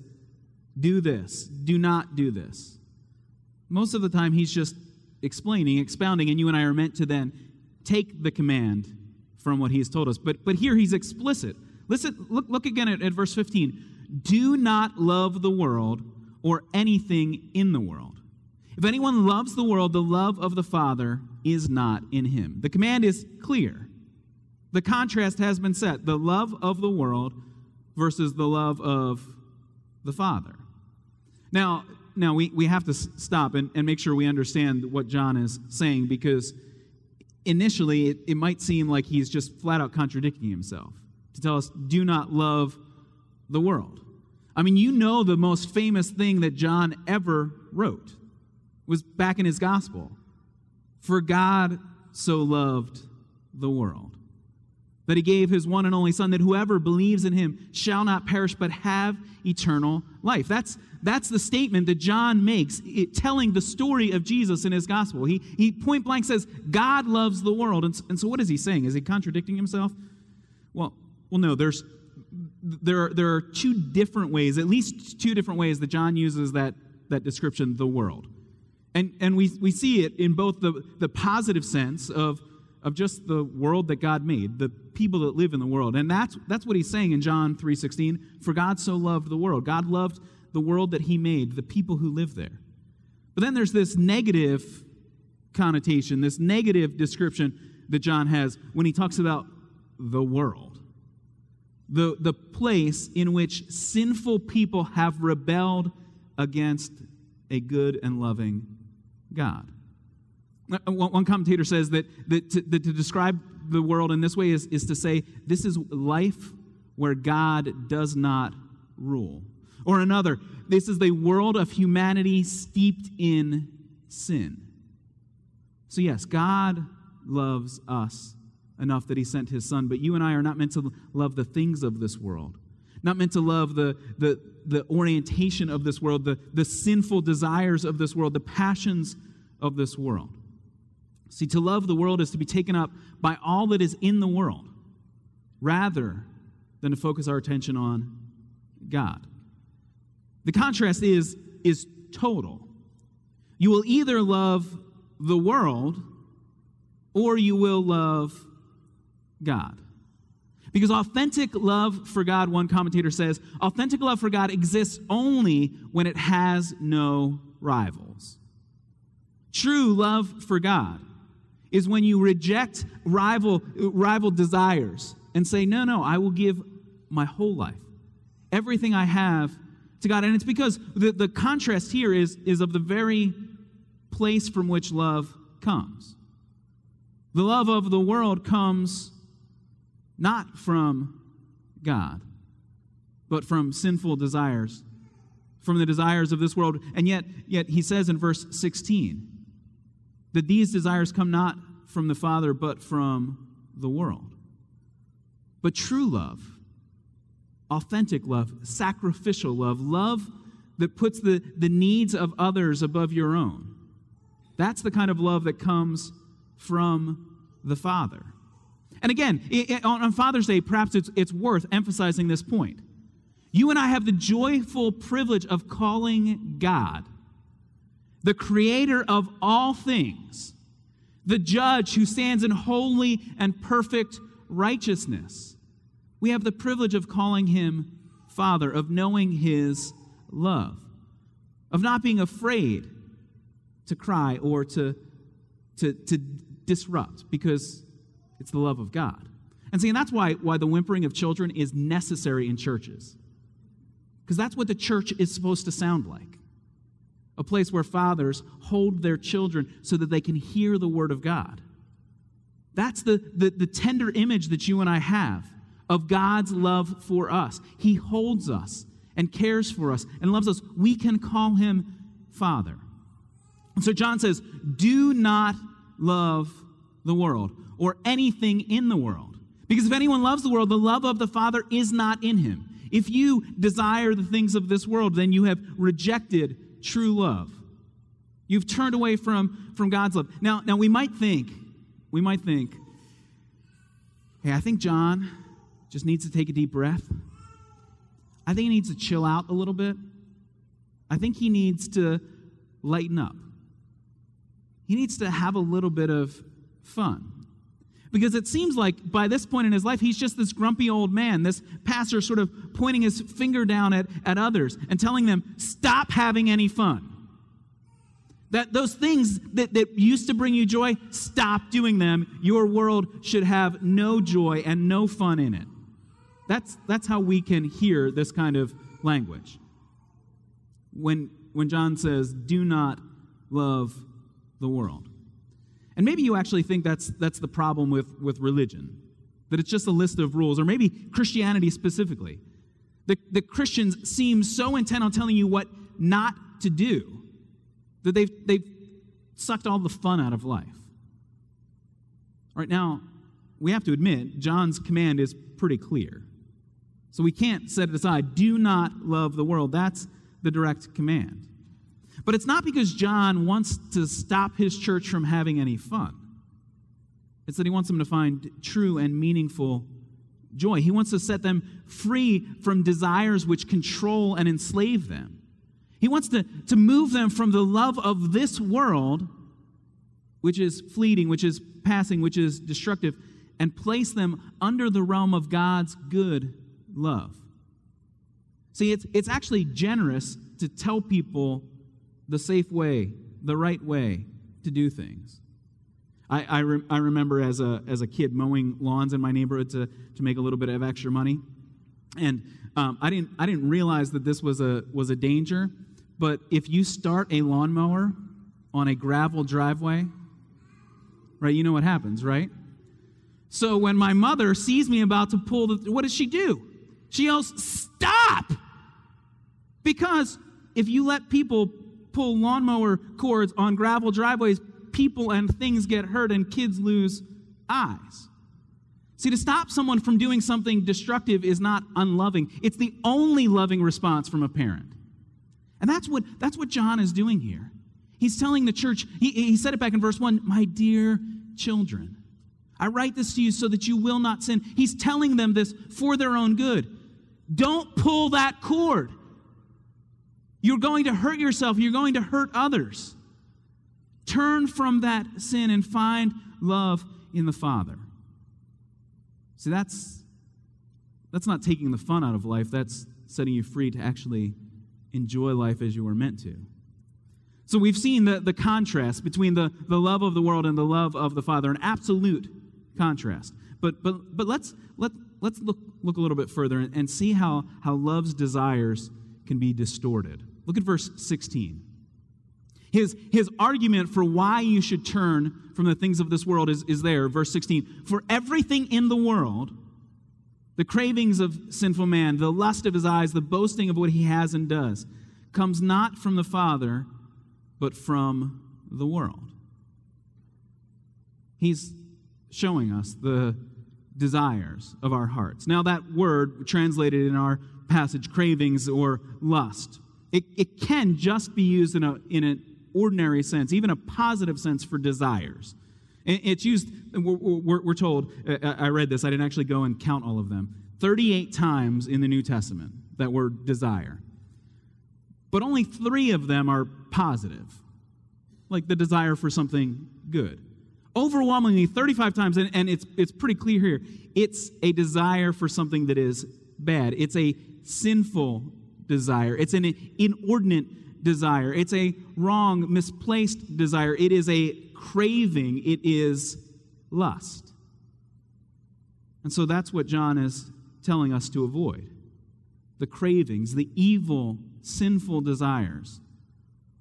Do this, do not do this. Most of the time, he's just explaining, expounding, and you and I are meant to then take the command from what he's told us. But, but here he's explicit. Listen, look, look again at, at verse 15. Do not love the world or anything in the world. If anyone loves the world, the love of the Father is not in him. The command is clear. The contrast has been set the love of the world versus the love of the Father. Now, now we, we have to stop and, and make sure we understand what John is saying because initially it, it might seem like he's just flat out contradicting himself to tell us, do not love the world. I mean, you know the most famous thing that John ever wrote was back in his gospel. For God so loved the world that he gave his one and only Son, that whoever believes in him shall not perish but have eternal life. That's, that's the statement that John makes, it, telling the story of Jesus in his gospel. He, he point blank says, God loves the world. And, and so, what is he saying? Is he contradicting himself? Well, well no, there's, there, are, there are two different ways, at least two different ways that John uses that, that description, the world. And, and we, we see it in both the, the positive sense of of just the world that God made, the people that live in the world. And that's, that's what he's saying in John 3.16. For God so loved the world. God loved the world that he made, the people who live there. But then there's this negative connotation, this negative description that John has when he talks about the world. The, the place in which sinful people have rebelled against a good and loving God. Uh, one commentator says that, that, to, that to describe the world in this way is, is to say this is life where God does not rule. Or another, this is the world of humanity steeped in sin. So, yes, God loves us enough that he sent his son, but you and I are not meant to love the things of this world, not meant to love the, the, the orientation of this world, the, the sinful desires of this world, the passions of this world. See, to love the world is to be taken up by all that is in the world rather than to focus our attention on God. The contrast is, is total. You will either love the world or you will love God. Because authentic love for God, one commentator says, authentic love for God exists only when it has no rivals. True love for God is when you reject rival, rival desires and say, No, no, I will give my whole life, everything I have to God. And it's because the, the contrast here is, is of the very place from which love comes. The love of the world comes not from God, but from sinful desires, from the desires of this world. And yet, yet he says in verse 16, that these desires come not from the Father, but from the world. But true love, authentic love, sacrificial love, love that puts the, the needs of others above your own, that's the kind of love that comes from the Father. And again, it, it, on, Father's Day, perhaps it's, it's worth emphasizing this point. You and I have the joyful privilege of calling God the creator of all things, the judge who stands in holy and perfect righteousness. We have the privilege of calling him Father, of knowing his love, of not being afraid to cry or to, to, to disrupt because it's the love of God. And see, and that's why, why the whimpering of children is necessary in churches. Because that's what the church is supposed to sound like a place where fathers hold their children so that they can hear the word of God. That's the, the, the, tender image that you and I have of God's love for us. He holds us and cares for us and loves us. We can call him Father. And so John says, Do not love the world or anything in the world. Because if anyone loves the world, the love of the Father is not in him. If you desire the things of this world, then you have rejected true love. You've turned away from, from God's love. Now, now we might think, we might think, hey, I think John just needs to take a deep breath. I think he needs to chill out a little bit. I think he needs to lighten up. He needs to have a little bit of fun because it seems like by this point in his life, he's just this grumpy old man, this pastor sort of pointing his finger down at, at others and telling them, stop having any fun. That those things that, that used to bring you joy, stop doing them. Your world should have no joy and no fun in it. That's, that's how we can hear this kind of language. When, when John says, do not love the world. And maybe you actually think that's, that's the problem with, with religion, that it's just a list of rules, or maybe Christianity specifically. The, the Christians seem so intent on telling you what not to do that they've, they've sucked all the fun out of life. Right now, we have to admit, John's command is pretty clear. So we can't set it aside. Do not love the world. That's the direct command. But it's not because John wants to stop his church from having any fun. It's that he wants them to find true and meaningful joy. He wants to set them free from desires which control and enslave them. He wants to, to move them from the love of this world which is fleeting, which is passing, which is destructive, and place them under the realm of God's good love. See, it's, it's actually generous to tell people the safe way, the right way to do things. I, I, re- I remember as a, as a kid mowing lawns in my neighborhood to, to make a little bit of extra money. And um, I, didn't, I didn't realize that this was a, was a danger, but if you start a lawnmower on a gravel driveway, right, you know what happens, right? So when my mother sees me about to pull the, what does she do? She yells, Stop! Because if you let people pull lawnmower cords on gravel driveways, people and things get hurt and kids lose eyes. See, to stop someone from doing something destructive is not unloving. It's the only loving response from a parent. And that's what, that's what John is doing here. He's telling the church, he, he said it back in verse 1 My dear children, I write this to you so that you will not sin. He's telling them this for their own good. Don't pull that cord. You're going to hurt yourself, you're going to hurt others. Turn from that sin and find love in the Father. See, that's, that's not taking the fun out of life, that's setting you free to actually enjoy life as you were meant to. So we've seen the, the contrast between the, the love of the world and the love of the Father, an absolute contrast. But, but, but let's, let, let's look, look a little bit further and, and see how, how love's desires can be distorted. Look at verse 16. His, his argument for why you should turn from the things of this world is, is there, verse 16. For everything in the world, the cravings of sinful man, the lust of his eyes, the boasting of what he has and does, comes not from the Father, but from the world. He's showing us the desires of our hearts. Now, that word translated in our passage, cravings or lust, it, it can just be used in, a, in an ordinary sense, even a positive sense for desires. It's used, we're, we're told, uh, uh, I read this, I didn't actually go and count all of them, 38 times in the New Testament, that word desire. But only three of them are positive, like the desire for something good. Overwhelmingly, 35 times, and, and it's, it's pretty clear here, it's a desire for something that is bad. It's a sinful desire. It's an inordinate desire. It's a wrong, misplaced desire. It is a craving. It is lust. And so that's what John is telling us to avoid the cravings, the evil, sinful desires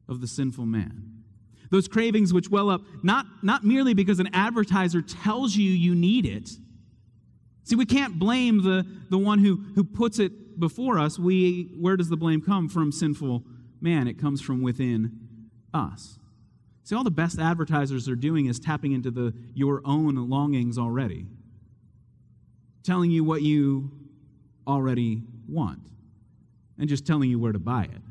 of the sinful man. Those cravings which well up not, not merely because an advertiser tells you you need it. See, we can't blame the, the one who, who puts it before us, we, where does the blame come from sinful man? It comes from within us. See, all the best advertisers are doing is tapping into the, your own longings already, telling you what you already want, and just telling you where to buy it.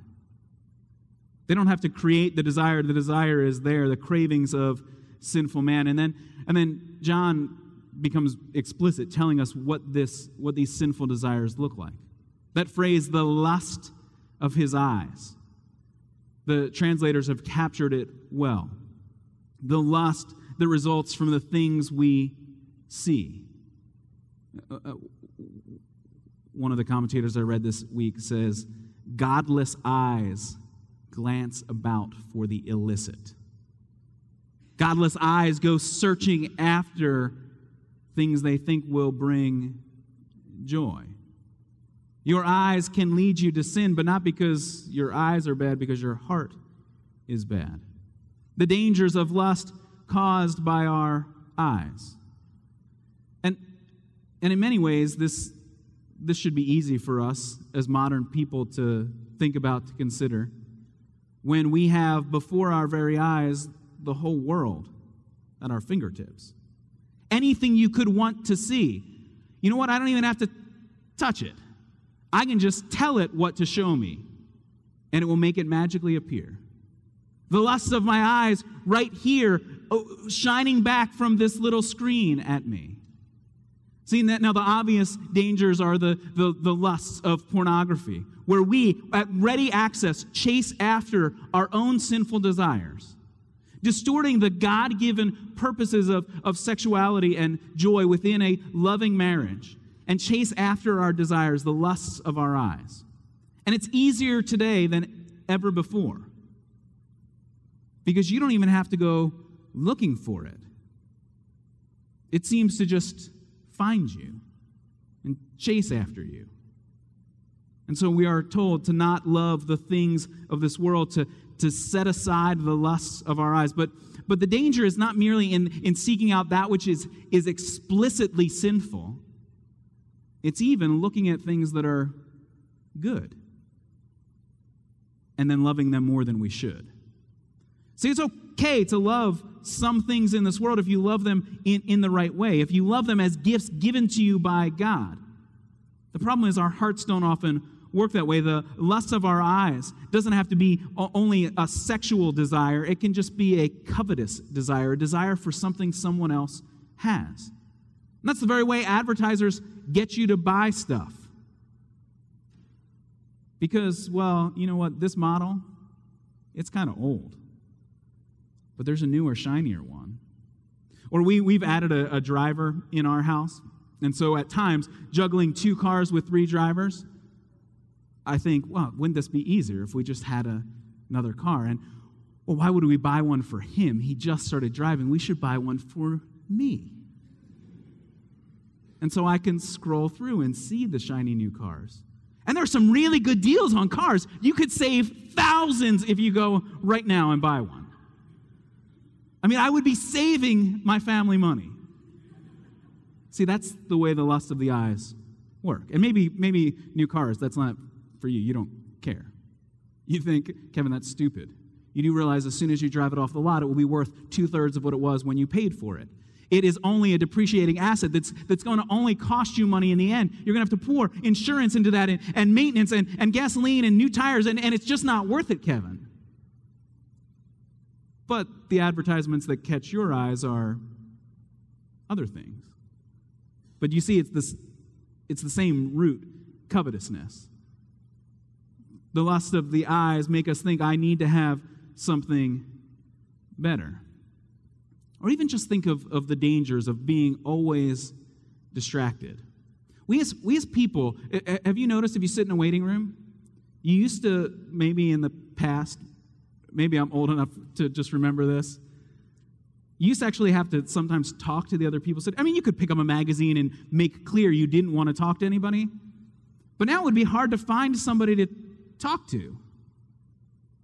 They don't have to create the desire. The desire is there, the cravings of sinful man. And then, and then John becomes explicit, telling us what, this, what these sinful desires look like. That phrase, the lust of his eyes, the translators have captured it well. The lust that results from the things we see. Uh, uh, one of the commentators I read this week says, Godless eyes glance about for the illicit. Godless eyes go searching after things they think will bring joy. Your eyes can lead you to sin, but not because your eyes are bad, because your heart is bad. The dangers of lust caused by our eyes. And, and in many ways, this, this should be easy for us as modern people to think about, to consider, when we have before our very eyes the whole world at our fingertips. Anything you could want to see. You know what? I don't even have to touch it. I can just tell it what to show me, and it will make it magically appear. The lusts of my eyes right here, oh, shining back from this little screen at me. Seeing that now, the obvious dangers are the, the, the lusts of pornography, where we, at ready access, chase after our own sinful desires. distorting the God given purposes of, of sexuality and joy within a loving marriage, and chase after our desires, the lusts of our eyes. And it's easier today than ever before because you don't even have to go looking for it. It seems to just find you and chase after you. And so we are told to not love the things of this world, to, to set aside the lusts of our eyes. But, but the danger is not merely in, in seeking out that which is, is explicitly sinful, it's even looking at things that are good and then loving them more than we should. See, it's okay to love some things in this world if you love them in, in the right way, if you love them as gifts given to you by God. The problem is our hearts don't often work that way. The lust of our eyes doesn't have to be only a sexual desire, it can just be a covetous desire, a desire for something someone else has. And that's the very way advertisers get you to buy stuff. Because, well, you know what? This model, it's kind of old but there's a newer, shinier one. Or we, we've added a, a driver in our house. And so at times, juggling two cars with three drivers, I think, well, wouldn't this be easier if we just had a, another car? And, well, why would we buy one for him? He just started driving. We should buy one for me. And so I can scroll through and see the shiny new cars. And there are some really good deals on cars. You could save thousands if you go right now and buy one. I mean, I would be saving my family money. See, that's the way the lust of the eyes work. And maybe, maybe new cars, that's not for you. You don't care. You think, Kevin, that's stupid. You do realize as soon as you drive it off the lot, it will be worth two thirds of what it was when you paid for it. It is only a depreciating asset that's, that's going to only cost you money in the end. You're going to have to pour insurance into that and, and maintenance and, and gasoline and new tires, and, and it's just not worth it, Kevin. But the advertisements that catch your eyes are other things. But you see, it's, this, it's the same root covetousness. The lust of the eyes make us think, I need to have something better. Or even just think of, of the dangers of being always distracted. We as, we as people, have you noticed if you sit in a waiting room, you used to maybe in the past maybe I'm old enough to just remember this. You used to actually have to sometimes talk to the other people. I mean, you could pick up a magazine and make clear you didn't want to talk to anybody. But now it would be hard to find somebody to talk to.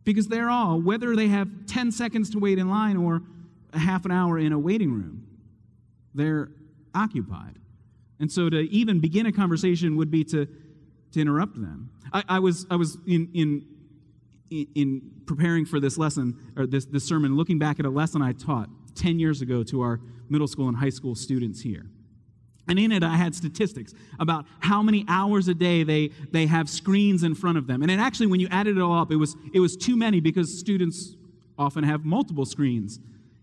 Because they're all, whether they have 10 seconds to wait in line or a half an hour in a waiting room, they're occupied. And so to even begin a conversation would be to, to interrupt them. I, I was, I was in, in in preparing for this lesson, or this, this sermon, looking back at a lesson I taught 10 years ago to our middle school and high school students here. And in it, I had statistics about how many hours a day they, they have screens in front of them. And it actually, when you added it all up, it was, it was too many because students often have multiple screens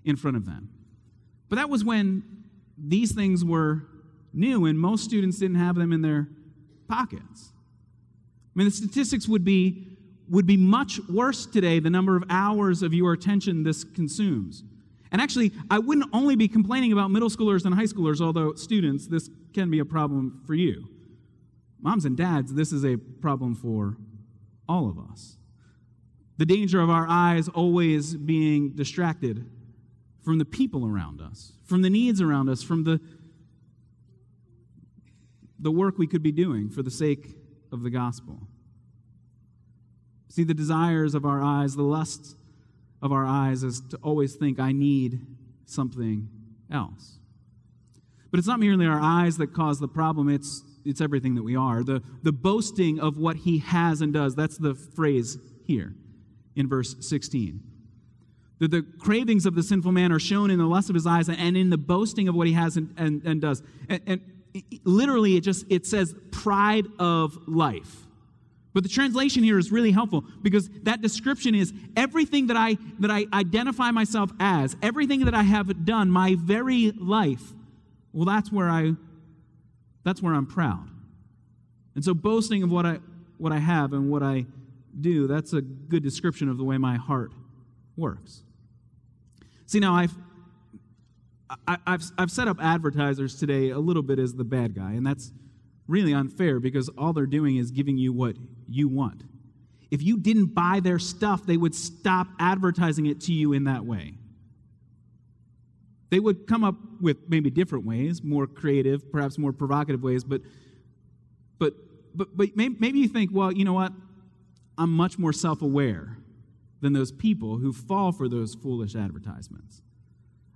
in front of them. But that was when these things were new and most students didn't have them in their pockets. I mean, the statistics would be would be much worse today the number of hours of your attention this consumes. And actually, I wouldn't only be complaining about middle schoolers and high schoolers, although students, this can be a problem for you. Moms and dads, this is a problem for all of us. The danger of our eyes always being distracted from the people around us, from the needs around us, from the, the work we could be doing for the sake of the gospel. See, the desires of our eyes, the lusts of our eyes is to always think, I need something else. But it's not merely our eyes that cause the problem, it's, it's everything that we are. The, the boasting of what he has and does, that's the phrase here in verse 16. That the cravings of the sinful man are shown in the lust of his eyes and in the boasting of what he has and, and, and does. And, and literally, it just it says pride of life. But the translation here is really helpful because that description is everything that I that I identify myself as, everything that I have done, my very life. Well, that's where I that's where I'm proud. And so boasting of what I what I have and what I do, that's a good description of the way my heart works. See, now I've, I, I've, I've set up advertisers today a little bit as the bad guy, and that's really unfair because all they're doing is giving you what you want. If you didn't buy their stuff, they would stop advertising it to you in that way. They would come up with maybe different ways, more creative, perhaps more provocative ways, but but but but maybe you think, well, you know what? I'm much more self-aware than those people who fall for those foolish advertisements.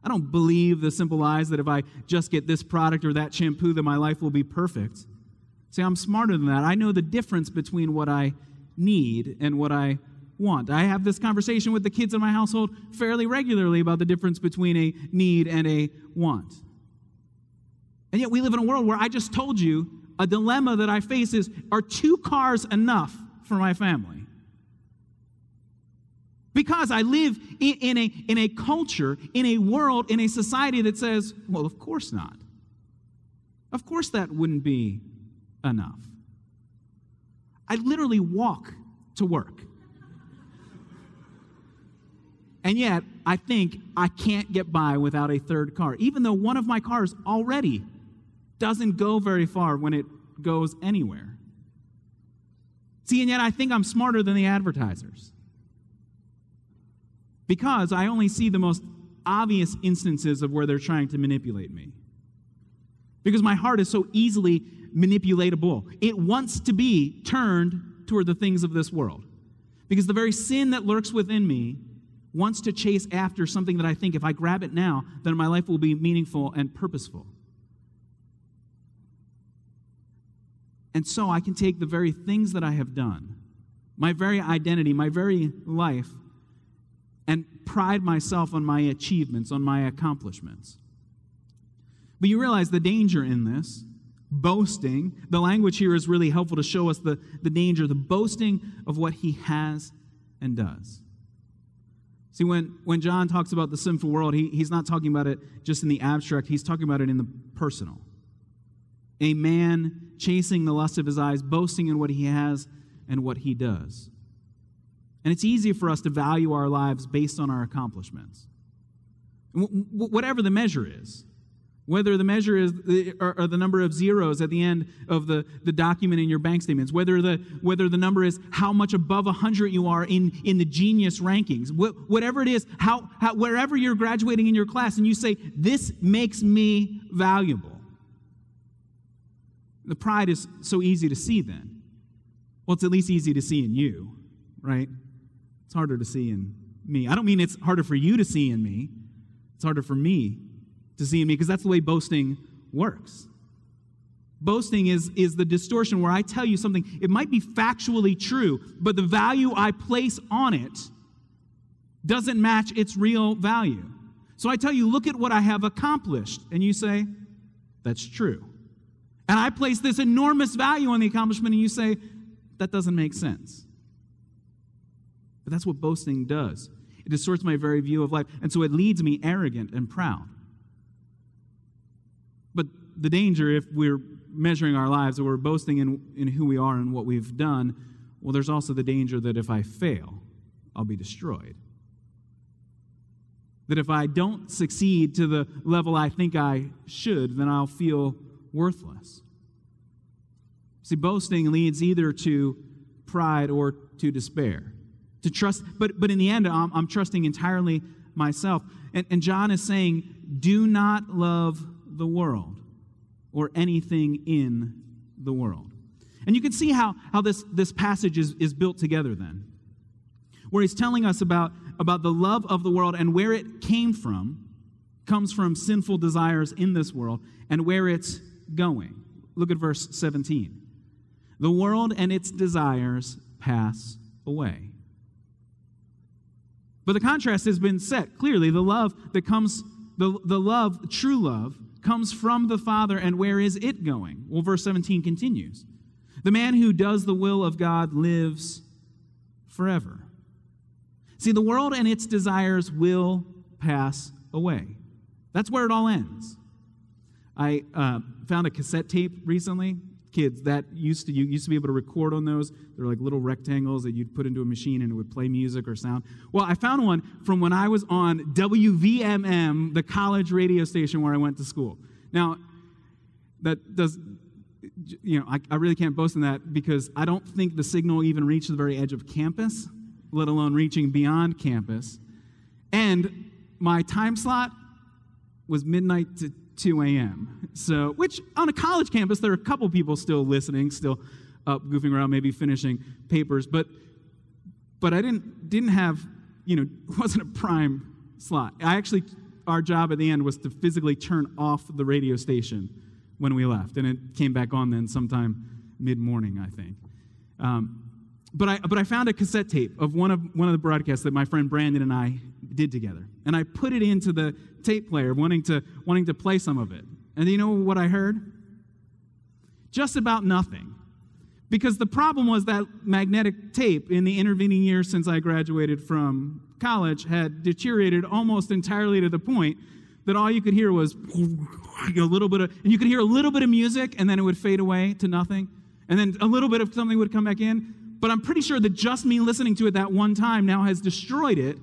I don't believe the simple lies that if I just get this product or that shampoo, that my life will be perfect. See, I'm smarter than that. I know the difference between what I need and what I want. I have this conversation with the kids in my household fairly regularly about the difference between a need and a want. And yet we live in a world where I just told you a dilemma that I face is are two cars enough for my family? Because I live in, in, a, in a culture, in a world, in a society that says, well, of course not. Of course that wouldn't be enough. I literally walk to work. And yet, I think I can't get by without a third car, even though one of my cars already doesn't go very far when it goes anywhere. See, and yet I think I'm smarter than the advertisers. Because I only see the most obvious instances of where they're trying to manipulate me. Because my heart is so easily manipulatable. It wants to be turned toward the things of this world. Because the very sin that lurks within me wants to chase after something that I think if I grab it now, then my life will be meaningful and purposeful. And so I can take the very things that I have done, my very identity, my very life, and pride myself on my achievements, on my accomplishments. But you realize the danger in this boasting. The language here is really helpful to show us the, the danger, the boasting of what he has and does. See, when, when John talks about the sinful world, he, he's not talking about it just in the abstract, he's talking about it in the personal. A man chasing the lust of his eyes, boasting in what he has and what he does. And it's easy for us to value our lives based on our accomplishments, whatever the measure is. Whether the measure is the, or, or, the number of zeros at the end of the, the document in your bank statements, whether the, whether the number is how much above 100 you are in, in the genius rankings, wh- whatever it is, how, how, wherever you're graduating in your class, and you say, This makes me valuable. The pride is so easy to see then. Well, it's at least easy to see in you, right? It's harder to see in me. I don't mean it's harder for you to see in me, it's harder for me to see in me because that's the way boasting works. Boasting is, is the distortion where I tell you something, it might be factually true, but the value I place on it doesn't match its real value. So I tell you, look at what I have accomplished. And you say, that's true. And I place this enormous value on the accomplishment, and you say, that doesn't make sense. But that's what boasting does. It distorts my very view of life. And so it leads me arrogant and proud. But the danger, if we're measuring our lives or we're boasting in, in who we are and what we've done, well, there's also the danger that if I fail, I'll be destroyed. That if I don't succeed to the level I think I should, then I'll feel worthless. See, boasting leads either to pride or to despair. To trust, but, but in the end, I'm, I'm trusting entirely myself. And, and John is saying, do not love the world or anything in the world. And you can see how, how this, this passage is, is built together then, where he's telling us about, about the love of the world and where it came from, comes from sinful desires in this world, and where it's going. Look at verse 17. The world and its desires pass away. But the contrast has been set clearly. The love that comes, the, the love, true love, comes from the Father, and where is it going? Well, verse 17 continues The man who does the will of God lives forever. See, the world and its desires will pass away. That's where it all ends. I uh, found a cassette tape recently kids that used to you used to be able to record on those. They're like little rectangles that you'd put into a machine and it would play music or sound. Well i found one from when i was on wvmm the college radio station where i went to school. Now that does you know I, I really can't boast in that because i don't think the signal even reached the very edge of campus let alone reaching beyond campus. And my time slot was midnight to 2 a.m. So, which on a college campus, there are a couple people still listening, still up, goofing around, maybe finishing papers, but but I didn't didn't have, you know, <laughs> wasn't a prime slot. I actually, our job at the end was to physically turn off the radio station when we left, and it came back on then sometime mid morning, I think. Um, but I but I found a cassette tape of one of one of the broadcasts that my friend Brandon and I did together, and I put it into the tape player, wanting to, wanting to play some of it. And you know what I heard? Just about nothing. Because the problem was that magnetic tape in the intervening years since I graduated from college had deteriorated almost entirely to the point that all you could hear was a little bit of, and you could hear a little bit of music and then it would fade away to nothing. And then a little bit of something would come back in. But I'm pretty sure that just me listening to it that one time now has destroyed it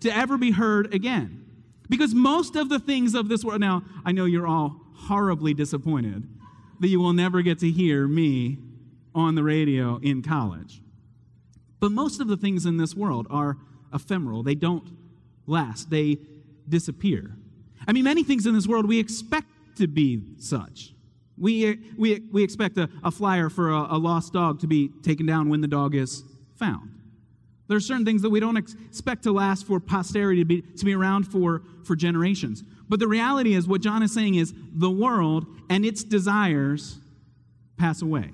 to ever be heard again. Because most of the things of this world, now, I know you're all horribly disappointed that you will never get to hear me on the radio in college. But most of the things in this world are ephemeral, they don't last, they disappear. I mean, many things in this world we expect to be such. We, we, we expect a, a flyer for a, a lost dog to be taken down when the dog is found. There are certain things that we don't expect to last for posterity to be, to be around for, for generations. But the reality is, what John is saying is the world and its desires pass away.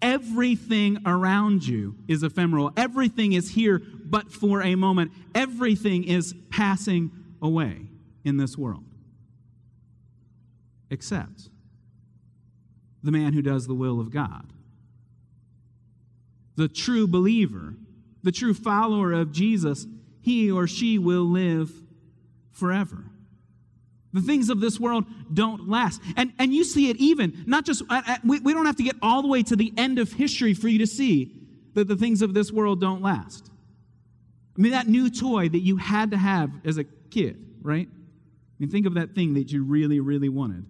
Everything around you is ephemeral. Everything is here but for a moment. Everything is passing away in this world. Except the man who does the will of God. The true believer the true follower of Jesus, he or she will live forever. The things of this world don't last. And, and you see it even, not just, we, we don't have to get all the way to the end of history for you to see that the things of this world don't last. I mean, that new toy that you had to have as a kid, right? I mean, think of that thing that you really, really wanted.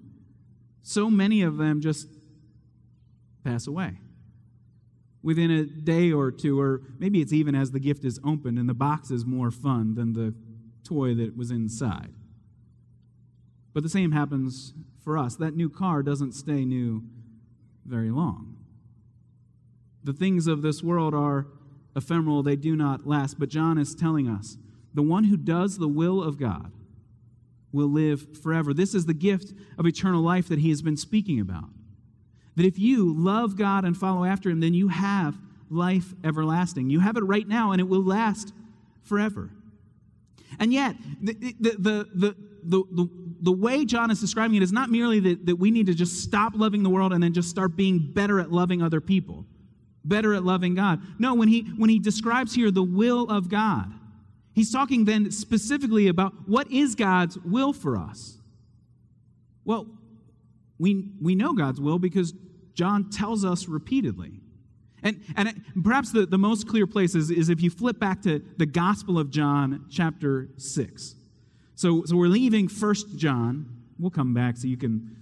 So many of them just pass away within a day or two, or maybe it's even as the gift is opened and the box is more fun than the toy that was inside. But the same happens for us. That new car doesn't stay new very long. The things of this world are ephemeral, they do not last. But John is telling us the one who does the will of God will live forever. This is the gift of eternal life that he has been speaking about. That if you love God and follow after Him, then you have life everlasting. You have it right now, and it will last forever. And yet, the, the, the, the, the, the, way John is describing it is not merely that, that we need to just stop loving the world and then just start being better at loving other people, better at loving God. No, when he, when he describes here the will of God, he's talking then specifically about what is God's will for us. Well, we, we know God's will because John tells us repeatedly. And, and perhaps the, the most clear place is, is if you flip back to the Gospel of John, chapter 6. So, so we're leaving First John. We'll come back so you can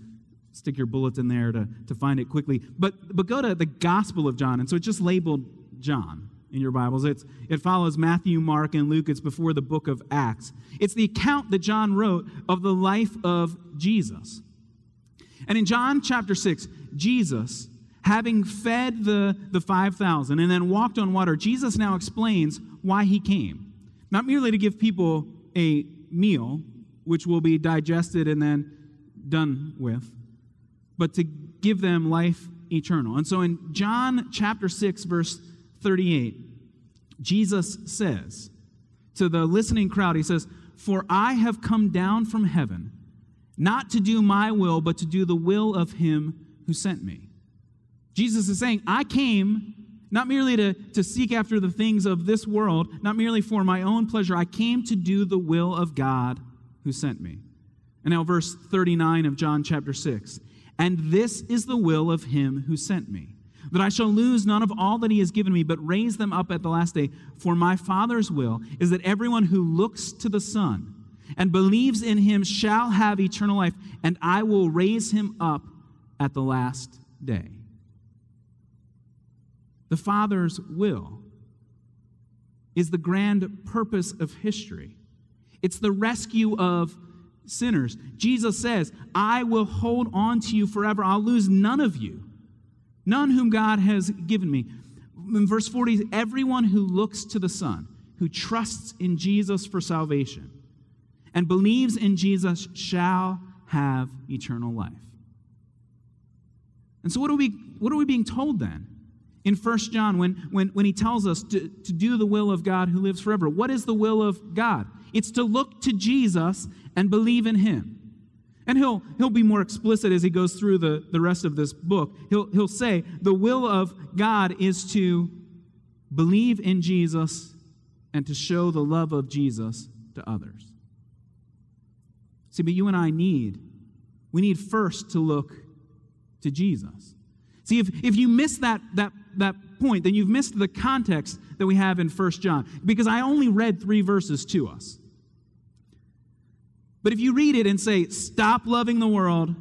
stick your bulletin there to, to find it quickly. But, but go to the Gospel of John. And so it's just labeled John in your Bibles. It's, it follows Matthew, Mark, and Luke. It's before the book of Acts. It's the account that John wrote of the life of Jesus. And in John chapter 6, Jesus, having fed the, the 5,000 and then walked on water, Jesus now explains why he came. Not merely to give people a meal, which will be digested and then done with, but to give them life eternal. And so in John chapter 6, verse 38, Jesus says to the listening crowd, He says, For I have come down from heaven not to do my will, but to do the will of him who sent me. Jesus is saying, I came not merely to, to seek after the things of this world, not merely for my own pleasure, I came to do the will of God who sent me. And now, verse 39 of John chapter 6. And this is the will of him who sent me, that I shall lose none of all that he has given me, but raise them up at the last day. For my Father's will is that everyone who looks to the Son and believes in him shall have eternal life, and I will raise him up at the last day. The Father's will is the grand purpose of history. It's the rescue of sinners. Jesus says, I will hold on to you forever. I'll lose none of you, none whom God has given me. In verse 40, everyone who looks to the Son, who trusts in Jesus for salvation, and believes in Jesus shall have eternal life. And so, what are we, what are we being told then? In 1 John, when, when, when he tells us to, to do the will of God who lives forever, what is the will of God? It's to look to Jesus and believe in him. And he'll, he'll be more explicit as he goes through the, the rest of this book. He'll, he'll say the will of God is to believe in Jesus and to show the love of Jesus to others. See, but you and I need, we need first to look to Jesus. See, if, if you miss that, that, that point, then you've missed the context that we have in 1 John, because I only read three verses to us. But if you read it and say, stop loving the world,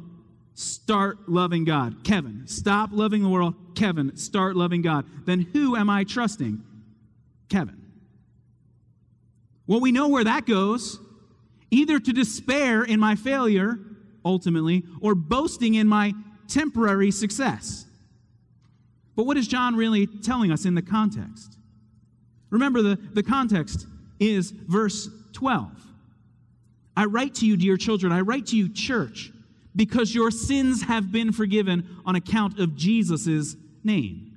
start loving God. Kevin, stop loving the world. Kevin, start loving God. Then who am I trusting? Kevin. Well, we know where that goes either to despair in my failure, ultimately, or boasting in my temporary success. But what is John really telling us in the context? Remember, the, the context is verse 12. I write to you, dear children, I write to you, church, because your sins have been forgiven on account of Jesus' name.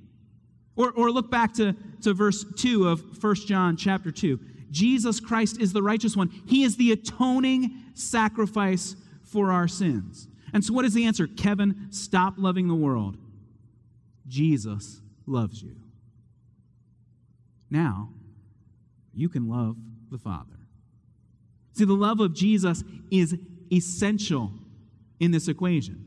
Or, or look back to, to verse 2 of 1 John chapter 2. Jesus Christ is the righteous one. He is the atoning sacrifice for our sins. And so, what is the answer? Kevin, stop loving the world. Jesus loves you. Now, you can love the Father. See, the love of Jesus is essential in this equation.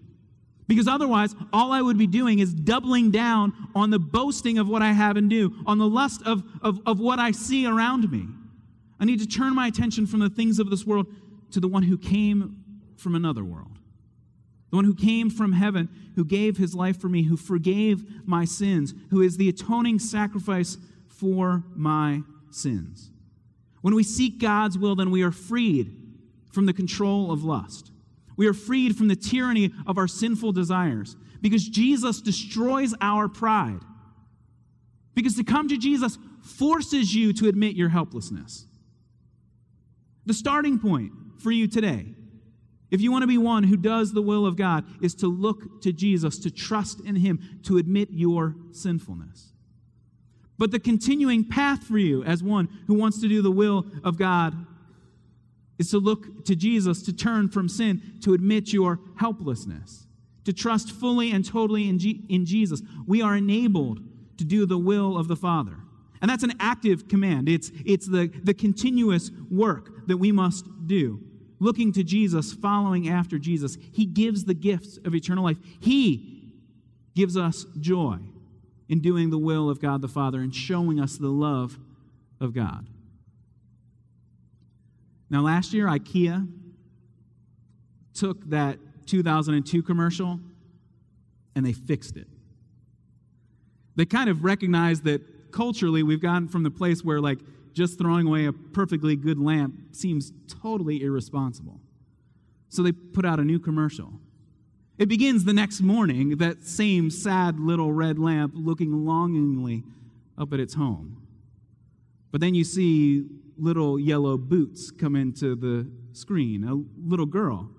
Because otherwise, all I would be doing is doubling down on the boasting of what I have and do, on the lust of, of, of what I see around me. I need to turn my attention from the things of this world to the one who came from another world. The one who came from heaven, who gave his life for me, who forgave my sins, who is the atoning sacrifice for my sins. When we seek God's will, then we are freed from the control of lust. We are freed from the tyranny of our sinful desires because Jesus destroys our pride. Because to come to Jesus forces you to admit your helplessness. The starting point for you today, if you want to be one who does the will of God, is to look to Jesus, to trust in Him, to admit your sinfulness. But the continuing path for you as one who wants to do the will of God is to look to Jesus, to turn from sin, to admit your helplessness, to trust fully and totally in, G- in Jesus. We are enabled to do the will of the Father. And that's an active command. It's, it's the, the continuous work that we must do. Looking to Jesus, following after Jesus. He gives the gifts of eternal life. He gives us joy in doing the will of God the Father and showing us the love of God. Now, last year, IKEA took that 2002 commercial and they fixed it. They kind of recognized that culturally we've gotten from the place where, like, just throwing away a perfectly good lamp seems totally irresponsible. So they put out a new commercial. It begins the next morning, that same sad little red lamp looking longingly up at its home. But then you see little yellow boots come into the screen. A little girl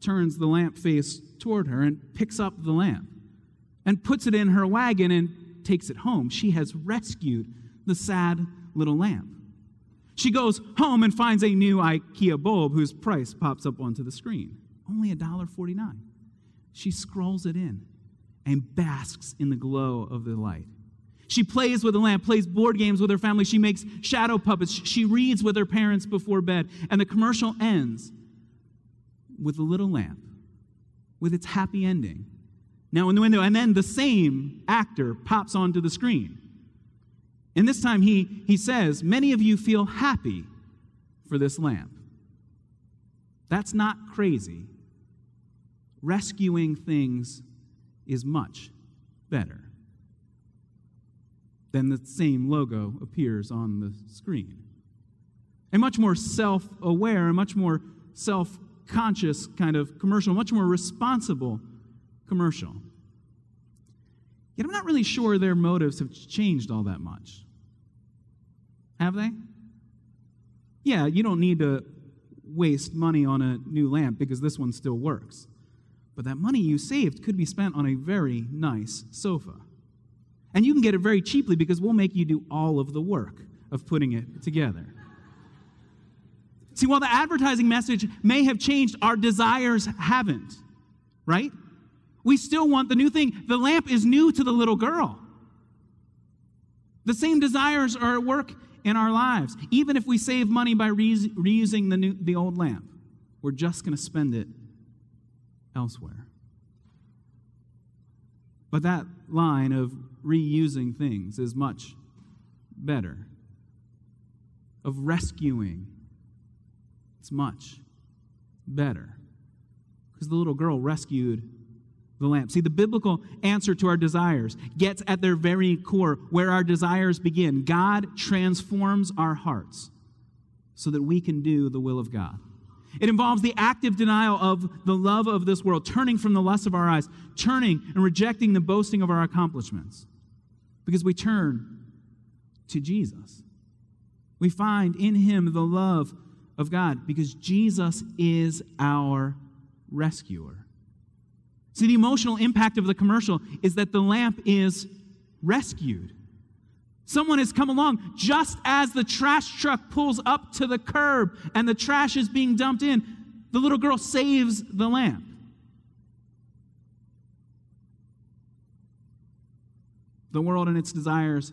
turns the lamp face toward her and picks up the lamp and puts it in her wagon and takes it home. She has rescued the sad little lamp. She goes home and finds a new IKEA bulb whose price pops up onto the screen. Only $1.49. She scrolls it in and basks in the glow of the light. She plays with the lamp, plays board games with her family. She makes shadow puppets. She reads with her parents before bed. And the commercial ends with the little lamp with its happy ending. Now in the window, and then the same actor pops onto the screen. And this time he, he says, Many of you feel happy for this lamp. That's not crazy. Rescuing things is much better than the same logo appears on the screen. A much more self aware, a much more self conscious kind of commercial, much more responsible commercial. Yet I'm not really sure their motives have changed all that much. Have they? Yeah, you don't need to waste money on a new lamp because this one still works. But that money you saved could be spent on a very nice sofa. And you can get it very cheaply because we'll make you do all of the work of putting it together. See, while the advertising message may have changed, our desires haven't, right? We still want the new thing. The lamp is new to the little girl. The same desires are at work in our lives. Even if we save money by re- reusing the, new, the old lamp, we're just going to spend it elsewhere. But that line of reusing things is much better, of rescuing, it's much better. Because the little girl rescued the lamp. See, the biblical answer to our desires gets at their very core where our desires begin. God transforms our hearts so that we can do the will of God. It involves the active denial of the love of this world, turning from the lust of our eyes, turning and rejecting the boasting of our accomplishments. Because we turn to Jesus. We find in him the love of God because Jesus is our rescuer. See, the emotional impact of the commercial is that the lamp is rescued. Someone has come along just as the trash truck pulls up to the curb and the trash is being dumped in. The little girl saves the lamp. The world and its desires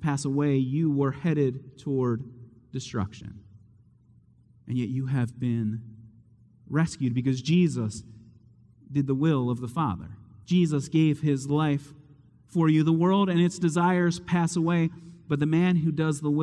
pass away. You were headed toward destruction. And yet you have been rescued because Jesus did the will of the Father. Jesus gave his life for you. The world and its desires pass away, but the man who does the will